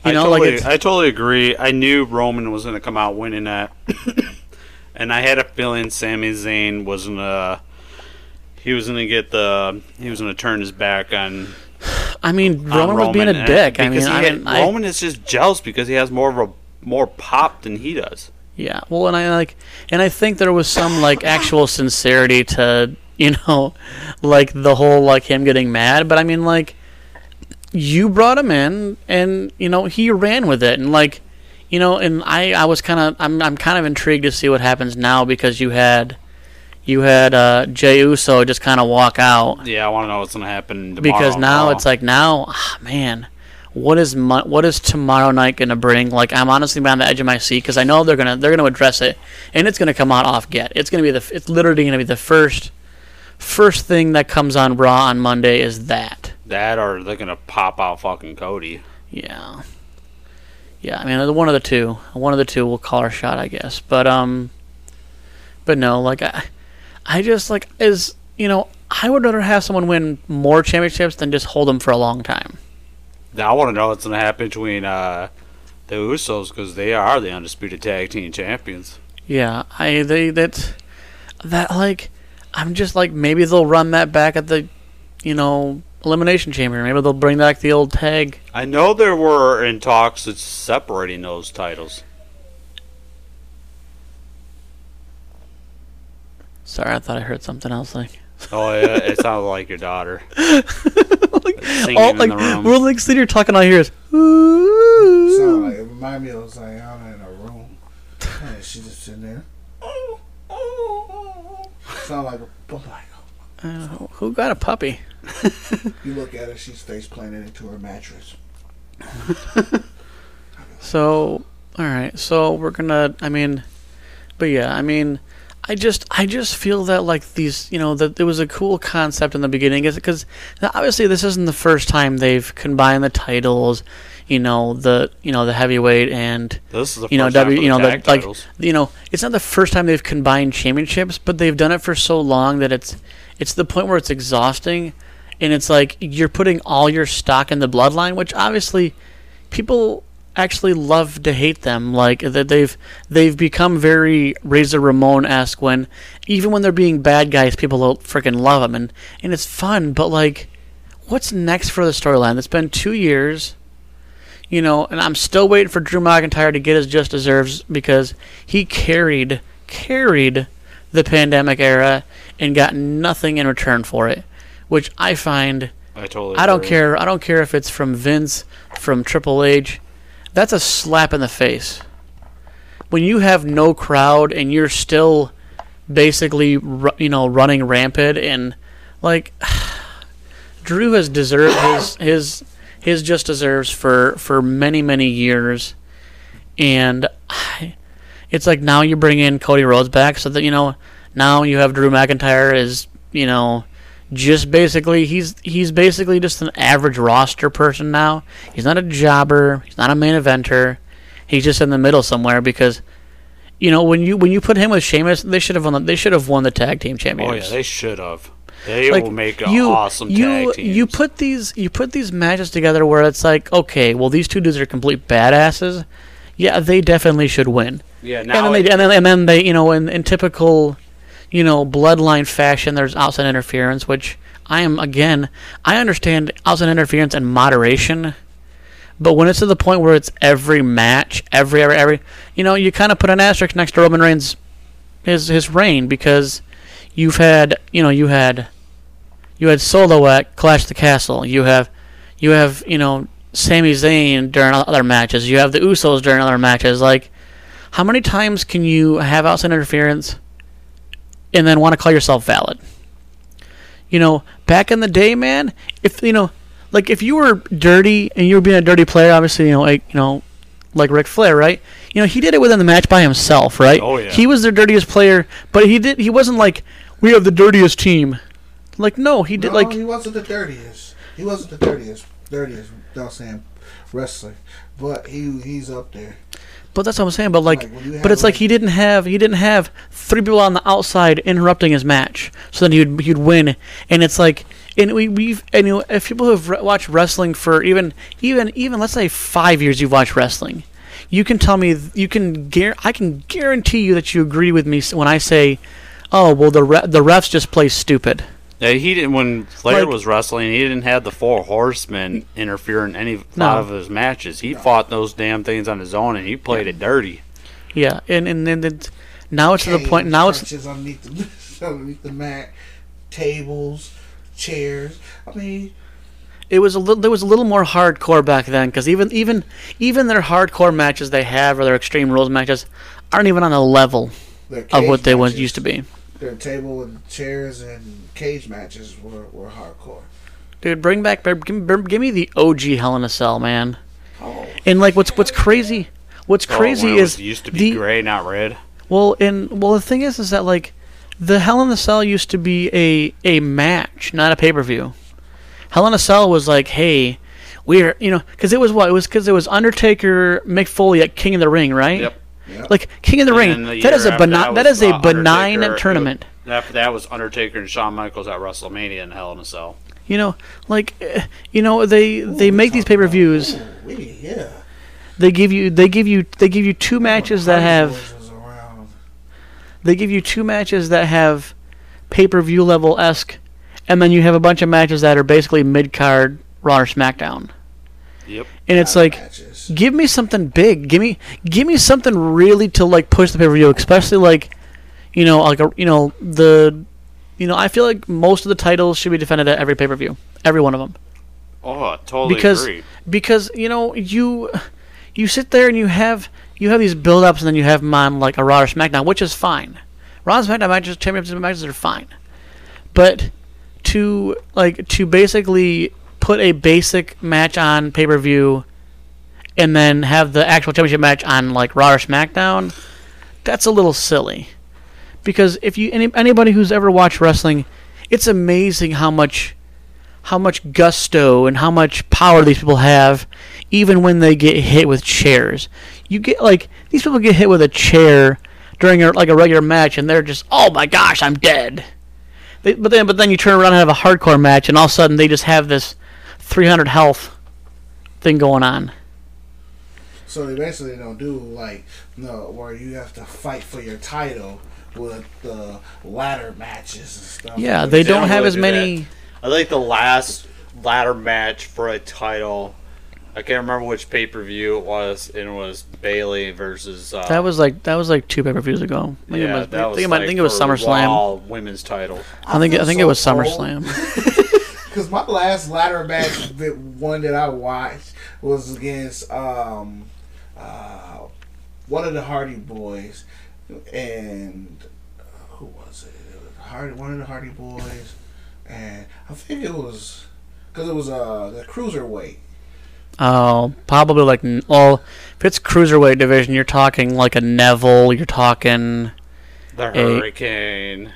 Speaker 1: You
Speaker 3: I
Speaker 1: know,
Speaker 3: totally,
Speaker 1: like
Speaker 3: I totally agree. I knew Roman was gonna come out winning that, and I had a feeling Sami Zayn was gonna. He was gonna get the. He was gonna turn his back on.
Speaker 1: I mean,
Speaker 3: on
Speaker 1: Roman was being a dick. I mean,
Speaker 3: because he had-
Speaker 1: mean, I,
Speaker 3: Roman is just jealous because he has more of a more pop than he does.
Speaker 1: Yeah, well, and I like, and I think there was some like actual sincerity to you know, like the whole like him getting mad. But I mean, like, you brought him in, and you know he ran with it, and like, you know, and I I was kind of I'm I'm kind of intrigued to see what happens now because you had. You had uh, Jey Uso just kind of walk out
Speaker 3: Yeah, I want to know what's gonna happen tomorrow.
Speaker 1: because now it's like now, ah, man, what is mo- what is tomorrow night gonna bring? Like I'm honestly on the edge of my seat because I know they're gonna they're gonna address it, and it's gonna come out off get. It's gonna be the it's literally gonna be the first first thing that comes on Raw on Monday is that.
Speaker 3: that, or they're gonna pop out fucking Cody.
Speaker 1: Yeah, yeah. I mean, one of the two. One of the two will call our shot, I guess. But um, but no, like I, I just like is you know I would rather have someone win more championships than just hold them for a long time.
Speaker 3: Now I want to know what's gonna happen between uh, the Usos because they are the undisputed tag team champions.
Speaker 1: Yeah, I they that that like I'm just like maybe they'll run that back at the you know elimination chamber. Maybe they'll bring back the old tag.
Speaker 3: I know there were in talks of separating those titles.
Speaker 1: Sorry, I thought I heard something else. Like,
Speaker 3: Oh yeah, it sounded like your daughter
Speaker 1: like,
Speaker 3: singing
Speaker 1: all,
Speaker 3: in
Speaker 1: like
Speaker 3: the room.
Speaker 1: we're like sitting here talking. All I hear is
Speaker 2: So like, it reminded me of Zion in a room. And she just sitting there. Sound like a boom like
Speaker 1: Uh, who got a puppy?
Speaker 2: you look at her, she's face planted into her mattress.
Speaker 1: So all right, so we're gonna. I mean, but yeah, I mean, I just I just feel that like these you know that it was a cool concept in the beginning. Because obviously this isn't the first time they've combined the titles, you know the you know the heavyweight and
Speaker 3: This is the
Speaker 1: you know W you know the, like you know it's not the first time they've combined championships, but they've done it for so long that it's it's the point where it's exhausting, and it's like you're putting all your stock in the bloodline, which obviously people actually love to hate them. Like that they've they've become very Razor Ramon esque when even when they're being bad guys, people will freaking love them, and and it's fun. But like, what's next for the storyline? It's been two years. You know, and I'm still waiting for Drew McIntyre to get his just deserves because he carried carried the pandemic era and got nothing in return for it, which I find
Speaker 3: I totally.
Speaker 1: I don't
Speaker 3: agree.
Speaker 1: care. I don't care if it's from Vince, from Triple H. That's a slap in the face. When you have no crowd and you're still basically, you know, running rampant and like Drew has deserved his his his just deserves for for many many years, and I, it's like now you bring in Cody Rhodes back so that you know now you have Drew McIntyre is you know just basically he's he's basically just an average roster person now. He's not a jobber. He's not a main eventer. He's just in the middle somewhere because you know when you when you put him with Sheamus, they should have won. The, they should have won the tag team
Speaker 3: championship.
Speaker 1: Oh
Speaker 3: yeah, they should have. They
Speaker 1: like
Speaker 3: will make an
Speaker 1: you,
Speaker 3: awesome
Speaker 1: you,
Speaker 3: tag teams.
Speaker 1: You put these you put these matches together where it's like okay, well these two dudes are complete badasses. Yeah, they definitely should win.
Speaker 3: yeah,
Speaker 1: And
Speaker 3: now
Speaker 1: then,
Speaker 3: it-
Speaker 1: they, and then and then they you know in, in typical you know bloodline fashion there's outside interference which I am again I understand outside interference and moderation but when it's to the point where it's every match every every every you know you kind of put an asterisk next to Roman Reigns his his reign because you've had you know you had you had Solo at Clash the Castle. You have you have you know Sami Zayn during other matches. You have the Usos during other matches. Like how many times can you have outside interference and then want to call yourself valid? You know, back in the day, man, if you know, like if you were dirty and you were being a dirty player, obviously, you know, like you know, like Ric Flair, right? You know, he did it within the match by himself, right?
Speaker 3: Oh, yeah.
Speaker 1: He was the dirtiest player, but he did. He wasn't like we have the dirtiest team. Like no, he did
Speaker 2: no,
Speaker 1: like
Speaker 2: he wasn't the dirtiest. He wasn't the dirtiest, dirtiest. Without saying wrestler, but he he's up there.
Speaker 1: But that's what I'm saying. But like,
Speaker 2: Like,
Speaker 1: but it's like
Speaker 2: like-
Speaker 1: he didn't have he didn't have three people on the outside interrupting his match, so then he'd he'd win. And it's like, and we we've and you know, if people who've re- watched wrestling for even even even let's say five years, you've watched wrestling, you can tell me you can guar- I can guarantee you that you agree with me when I say, oh well the re- the refs just play stupid.
Speaker 3: Yeah, he didn't. When Flair
Speaker 1: Like-
Speaker 3: was wrestling, he didn't have the four horsemen interfere in any
Speaker 1: No.
Speaker 3: lot of his matches. He fought those damn things on his own, and he played it dirty.
Speaker 1: Yeah, and and then it's, now it's to the point now it's
Speaker 2: crutches underneath the underneath the mat, tables, chairs. I mean,
Speaker 1: it was a little there was a little more hardcore back then because even even even their hardcore matches they have or their extreme rules matches aren't even on the level of what
Speaker 2: cage
Speaker 1: they once used to be.
Speaker 2: Their table and chairs and cage matches were, were hardcore.
Speaker 1: Dude, bring back give, me- give me the OG Hell in a Cell, man.
Speaker 2: Oh,
Speaker 1: And like what's what's crazy what's
Speaker 3: Oh,
Speaker 1: crazy
Speaker 3: when it
Speaker 1: is
Speaker 3: was- used to be
Speaker 1: the
Speaker 3: gray, not red.
Speaker 1: well and well the thing is is that like the Hell in a Cell used to be a a match, not a pay per view. Hell in a Cell was like, hey, we're you know because it was what it was because it was Undertaker Mick Foley at King of the Ring, right?
Speaker 3: Yep.
Speaker 2: Yep.
Speaker 1: Like King of the Ring,
Speaker 3: the
Speaker 1: that is a
Speaker 3: after
Speaker 1: benign.
Speaker 3: that
Speaker 1: That
Speaker 3: was,
Speaker 1: is a benign
Speaker 3: Undertaker-
Speaker 1: tournament.
Speaker 3: After that was Undertaker and Shawn Michaels at WrestleMania in Hell in a Cell.
Speaker 1: You know, like eh, you know they they make these pay per views.
Speaker 2: yeah.
Speaker 1: They give you they give you they give you two matches that have
Speaker 2: Boys was around.
Speaker 1: they give you two matches that have pay per view level esque, and then you have a bunch of matches that are basically mid card Raw or SmackDown.
Speaker 3: Yep.
Speaker 1: And it's
Speaker 2: ladder
Speaker 1: like,
Speaker 2: matches.
Speaker 1: Give me something big. Give me give me something really to like push the pay per view, especially like, you know, like a you know the, you know I feel like most of the titles should be defended at every pay per view, every one of them,
Speaker 3: Oh, I totally
Speaker 1: because
Speaker 3: agree.
Speaker 1: because you know you you sit there and you have you have these build ups and then you have them on like a Raw or SmackDown, which is fine. Raw and SmackDown matches, championship matches are fine, but to like to basically put a basic match on pay per view and then have the actual championship match on like Raw or SmackDown, that's a little silly. because if you any, anybody who's ever watched wrestling, it's amazing how much how much gusto and how much power these people have, even when they get hit with chairs. You get like these people get hit with a chair during a, like a regular match, and they're just, oh my gosh, I'm dead. They, but then, but then you turn around and have a hardcore match, and all of a sudden they just have this 300 health thing going on.
Speaker 2: So they basically don't do like no, where you have to fight for your title with the ladder matches and stuff.
Speaker 1: Yeah, they don't
Speaker 3: don't
Speaker 1: have
Speaker 3: really
Speaker 1: as
Speaker 3: do
Speaker 1: many.
Speaker 3: I think the last ladder match for a title. I can't remember which pay per view it was, and it was Bayley versus. Uh,
Speaker 1: That was like that was like two pay per views ago. I think,
Speaker 3: yeah,
Speaker 1: it, was,
Speaker 3: that
Speaker 1: I
Speaker 3: was
Speaker 1: think, it, I think it was SummerSlam.
Speaker 3: Raw women's title.
Speaker 1: I think
Speaker 2: feel
Speaker 1: I think
Speaker 2: so
Speaker 1: it was
Speaker 2: cold.
Speaker 1: SummerSlam.
Speaker 2: Because my last ladder match, the one that I watched, was against um, uh, one of the Hardy Boys, and uh, who was it? It was Hardy, one of the Hardy Boys, and I think it was because it was uh the cruiserweight.
Speaker 1: Oh, probably like n- well, if it's cruiserweight division, you're talking like a Neville. You're talking
Speaker 3: The
Speaker 1: Hey.
Speaker 3: Hurricane.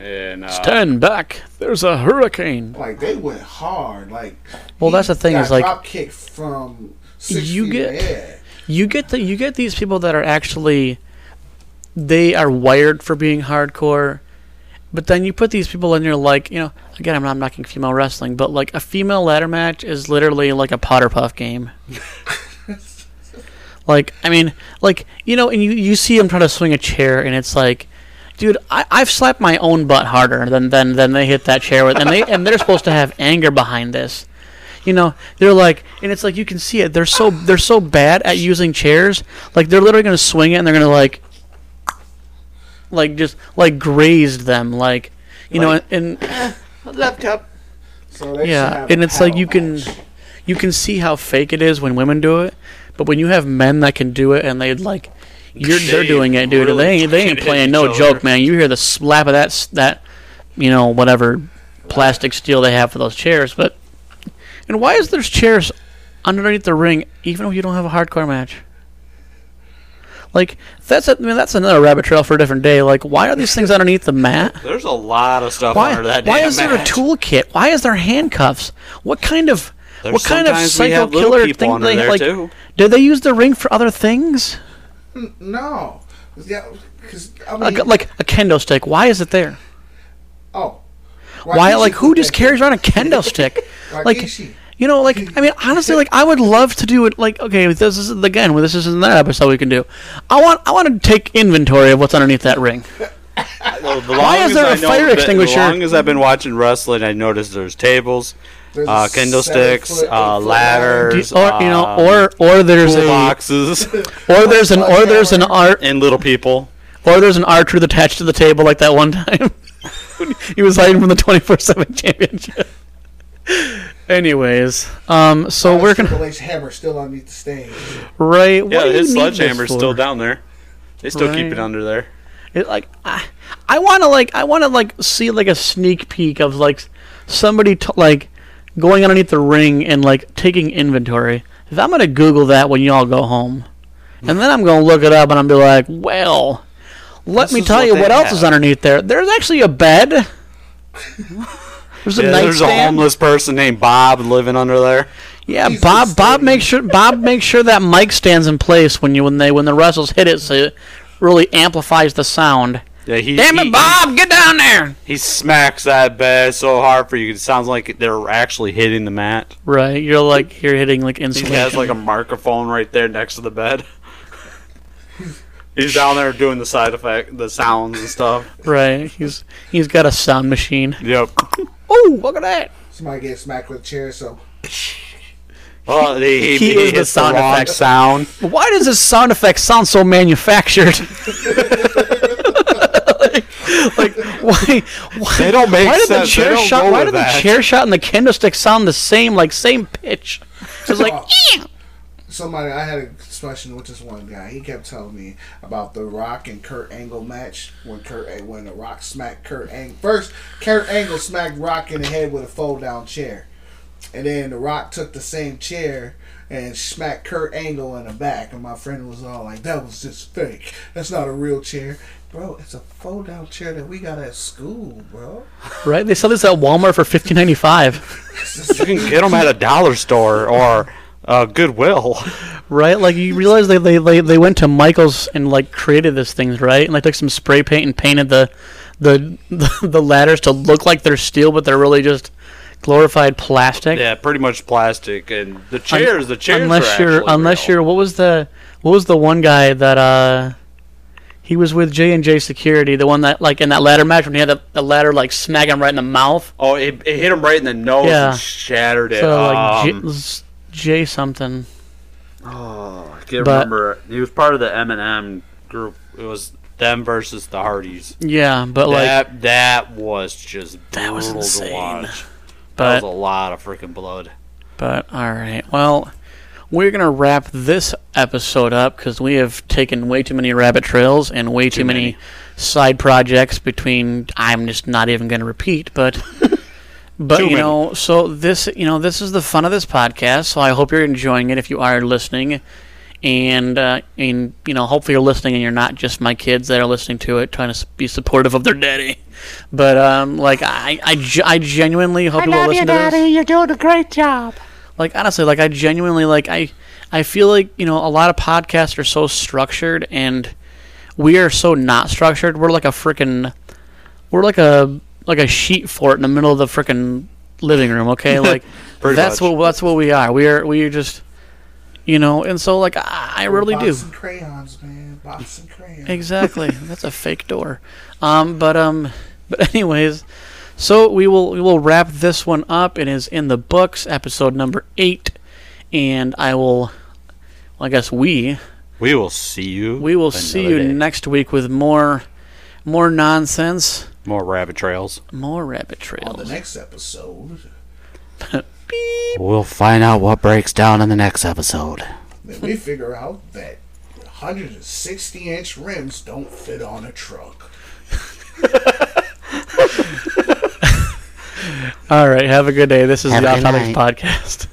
Speaker 3: And uh,
Speaker 1: stand back. There's a hurricane.
Speaker 2: Like they went hard. Like
Speaker 1: Well, that's the thing is, like,
Speaker 2: drop kicked from six
Speaker 1: you get-. You get the you get these people that are actually they are wired for being hardcore, but then you put these people in there like you know again I'm not knocking female wrestling, but like a female ladder match is literally like a Potter Puff game. like I mean like you know and you you see them trying to swing a chair and it's like. Dude, I, I've slapped my own butt harder than, than, than they hit that chair with, and they and they're supposed to have anger behind this you know they're like and it's like you can see it they're so they're so bad at using chairs like they're literally gonna swing it and they're gonna like like just like grazed them like you know
Speaker 3: Like-
Speaker 1: and uh,
Speaker 3: left up.
Speaker 2: So
Speaker 1: yeah and it's like
Speaker 2: power
Speaker 1: you can
Speaker 2: match.
Speaker 1: you can see how fake it is when women do it but when you have men that can do it and they like you're they're doing it dude
Speaker 3: really
Speaker 1: they ain't they ain't playing no
Speaker 3: each
Speaker 1: joke man you hear the slap of that that you know whatever plastic steel they have for those chairs but and why is there chairs underneath the ring even if you don't have a hardcore match? Like that's a, I mean that's another rabbit trail for a different day. Like why are these things underneath the mat?
Speaker 3: There's a lot of stuff
Speaker 1: why,
Speaker 3: under that
Speaker 1: why
Speaker 3: damn
Speaker 1: is there
Speaker 3: match.
Speaker 1: a toolkit? Why is there handcuffs? What kind of
Speaker 3: There's
Speaker 1: what kind of
Speaker 3: sometimes
Speaker 1: psycho killer
Speaker 3: people
Speaker 1: thing they
Speaker 3: there,
Speaker 1: like
Speaker 3: too.
Speaker 1: did they use the ring for other things?
Speaker 2: No. Yeah, because I mean,
Speaker 1: like, like a kendo stick. Why is it there?
Speaker 2: Oh,
Speaker 1: why
Speaker 2: Rikishi
Speaker 1: like who just carries around a kendo stick? Like
Speaker 2: Rikishi.
Speaker 1: You know like i mean honestly like i would love to do it like okay this is again well, this is another episode we can do. I want i want to take inventory of what's underneath that ring.
Speaker 3: Well, the
Speaker 1: Why is there a
Speaker 3: I know
Speaker 1: fire
Speaker 3: that-
Speaker 1: extinguisher?
Speaker 3: As long as I've been watching wrestling, I noticed there's tables,
Speaker 2: There's
Speaker 3: uh, kendo
Speaker 2: seven
Speaker 3: sticks,
Speaker 2: foot,
Speaker 3: uh,
Speaker 2: eight foot
Speaker 3: ladders,
Speaker 1: or you know
Speaker 3: um,
Speaker 1: or or there's a
Speaker 3: boxes,
Speaker 1: or there's an or there's an art
Speaker 3: and little people.
Speaker 1: or there's an archer attached to the table like that one time. He was hiding from the 24/7 championship anyways um so
Speaker 2: Why
Speaker 1: we're gonna
Speaker 2: Triple H hammer still underneath the stage.
Speaker 1: right what
Speaker 3: Yeah, his
Speaker 1: need
Speaker 3: sledgehammer's still down there. They still keep it under there.
Speaker 1: It, like I, I want to like I want to like see like a sneak peek of like somebody t- like going underneath the ring and like taking inventory. If I'm gonna Google that when y'all go home, and then I'm gonna look it up and I'm be like, well, let
Speaker 3: This
Speaker 1: me tell
Speaker 3: what
Speaker 1: you what else is underneath there. There's actually a bed. There's a
Speaker 3: Yeah, there's a homeless person named Bob living under there.
Speaker 1: Yeah,
Speaker 2: Jesus,
Speaker 1: Bob. Bob
Speaker 2: Steve.
Speaker 1: makes sure Bob makes sure that mic stands in place when you when they when the wrestlers hit it, so it really amplifies the sound.
Speaker 3: Yeah, he,
Speaker 1: Damn
Speaker 3: he,
Speaker 1: it, Bob! Get down there.
Speaker 3: He smacks that bed so hard for you. It sounds like they're actually hitting the mat.
Speaker 1: Right, you're like you're hitting like insulation.
Speaker 3: He has like a microphone right there next to the bed. He's down there doing the side effect, the sounds and stuff.
Speaker 1: right. He's he's got a sound machine.
Speaker 3: Yep.
Speaker 1: Oh, look at that!
Speaker 2: Somebody get smacked with a chair, so
Speaker 3: Well, he, oh, he,
Speaker 1: He
Speaker 3: he
Speaker 1: is the
Speaker 3: hits
Speaker 1: sound
Speaker 3: the
Speaker 1: effect.
Speaker 3: sound.
Speaker 1: Why does this sound effect sound so manufactured? like, like, why? Why,
Speaker 3: They don't make
Speaker 1: why did the chair
Speaker 3: don't
Speaker 1: shot? Why
Speaker 3: with
Speaker 1: did the chair shot and the kendo stick sound the same? Like same pitch. So it's like,
Speaker 2: Oh. somebody I had a discussion with this one guy. He kept telling me about the Rock and Kurt Angle match when Kurt when the Rock smacked Kurt Angle. First, Kurt Angle smacked Rock in the head with a fold down chair, and then the Rock took the same chair and smacked Kurt Angle in the back. And my friend was all like, "That was just fake. That's not a real chair." Bro, it's a fold down chair that we got at school, bro.
Speaker 1: Right? They sell this at Walmart for fifteen ninety five.
Speaker 3: You can get them at a dollar store or uh, Goodwill.
Speaker 1: Right? Like you realize they, they, they, they went to Michaels and like created these things, right? And they took some spray paint and painted the the the, the ladders to look like they're steel, but they're really just glorified plastic.
Speaker 3: Yeah, pretty much plastic. And the chairs, the chairs.
Speaker 1: unless
Speaker 3: are
Speaker 1: you're unless
Speaker 3: real.
Speaker 1: you're what was the what was the one guy that uh he was with J and J Security, the one that like in that ladder match when he had the, the ladder like smack him right in the mouth.
Speaker 3: Oh, it, it hit him right in the nose
Speaker 1: Yeah.
Speaker 3: and shattered it.
Speaker 1: So like
Speaker 3: Um,
Speaker 1: J, J something.
Speaker 3: oh, I can't
Speaker 1: but-
Speaker 3: remember. He was part of the MNM group. It was them versus the Hardys.
Speaker 1: Yeah, but like
Speaker 3: that that was just
Speaker 1: That was insane.
Speaker 3: to watch.
Speaker 1: but
Speaker 3: that was a lot of freaking blood.
Speaker 1: But all right, well, we're gonna wrap this episode up because we have taken way too many rabbit trails and way too, many.
Speaker 3: many.
Speaker 1: side projects. Between I'm just not even gonna repeat, but but
Speaker 3: Too
Speaker 1: you
Speaker 3: many.
Speaker 1: know, so this you know this is the fun of this podcast. So I hope you're enjoying it if you are listening. And uh, and you know, hopefully you're listening, and you're not just my kids that are listening to it, trying to be supportive of their daddy. But um, like I, I, I genuinely hope
Speaker 4: I
Speaker 1: people
Speaker 4: love
Speaker 1: listen
Speaker 4: you,
Speaker 1: to this
Speaker 4: Daddy. You're doing a great job.
Speaker 1: like honestly like i genuinely like i i feel like you know a lot of podcasts are so structured and we are so not structured we're like a freaking we're like a like a sheet fort in the middle of the freaking living room okay like that's
Speaker 3: much.
Speaker 1: what that's what we are we are we are just you know and so like i, I really do
Speaker 2: Boxing crayons, man. Boxing crayons.
Speaker 1: exactly that's a fake door um but um but anyways so we will we will wrap this one up it is in the books episode number eight and i will well, i guess we
Speaker 3: We will see you.
Speaker 1: we will see you
Speaker 3: day.
Speaker 1: next week with more more nonsense
Speaker 3: More rabbit trails.
Speaker 1: more rabbit trails.
Speaker 2: On the next episode,
Speaker 3: We'll find out what breaks down in the next episode.
Speaker 2: then we figure out that 160 inch rims don't fit on a truck.
Speaker 1: all right have a good day this is
Speaker 4: Have
Speaker 1: the
Speaker 4: a
Speaker 1: off
Speaker 4: good
Speaker 1: topics podcast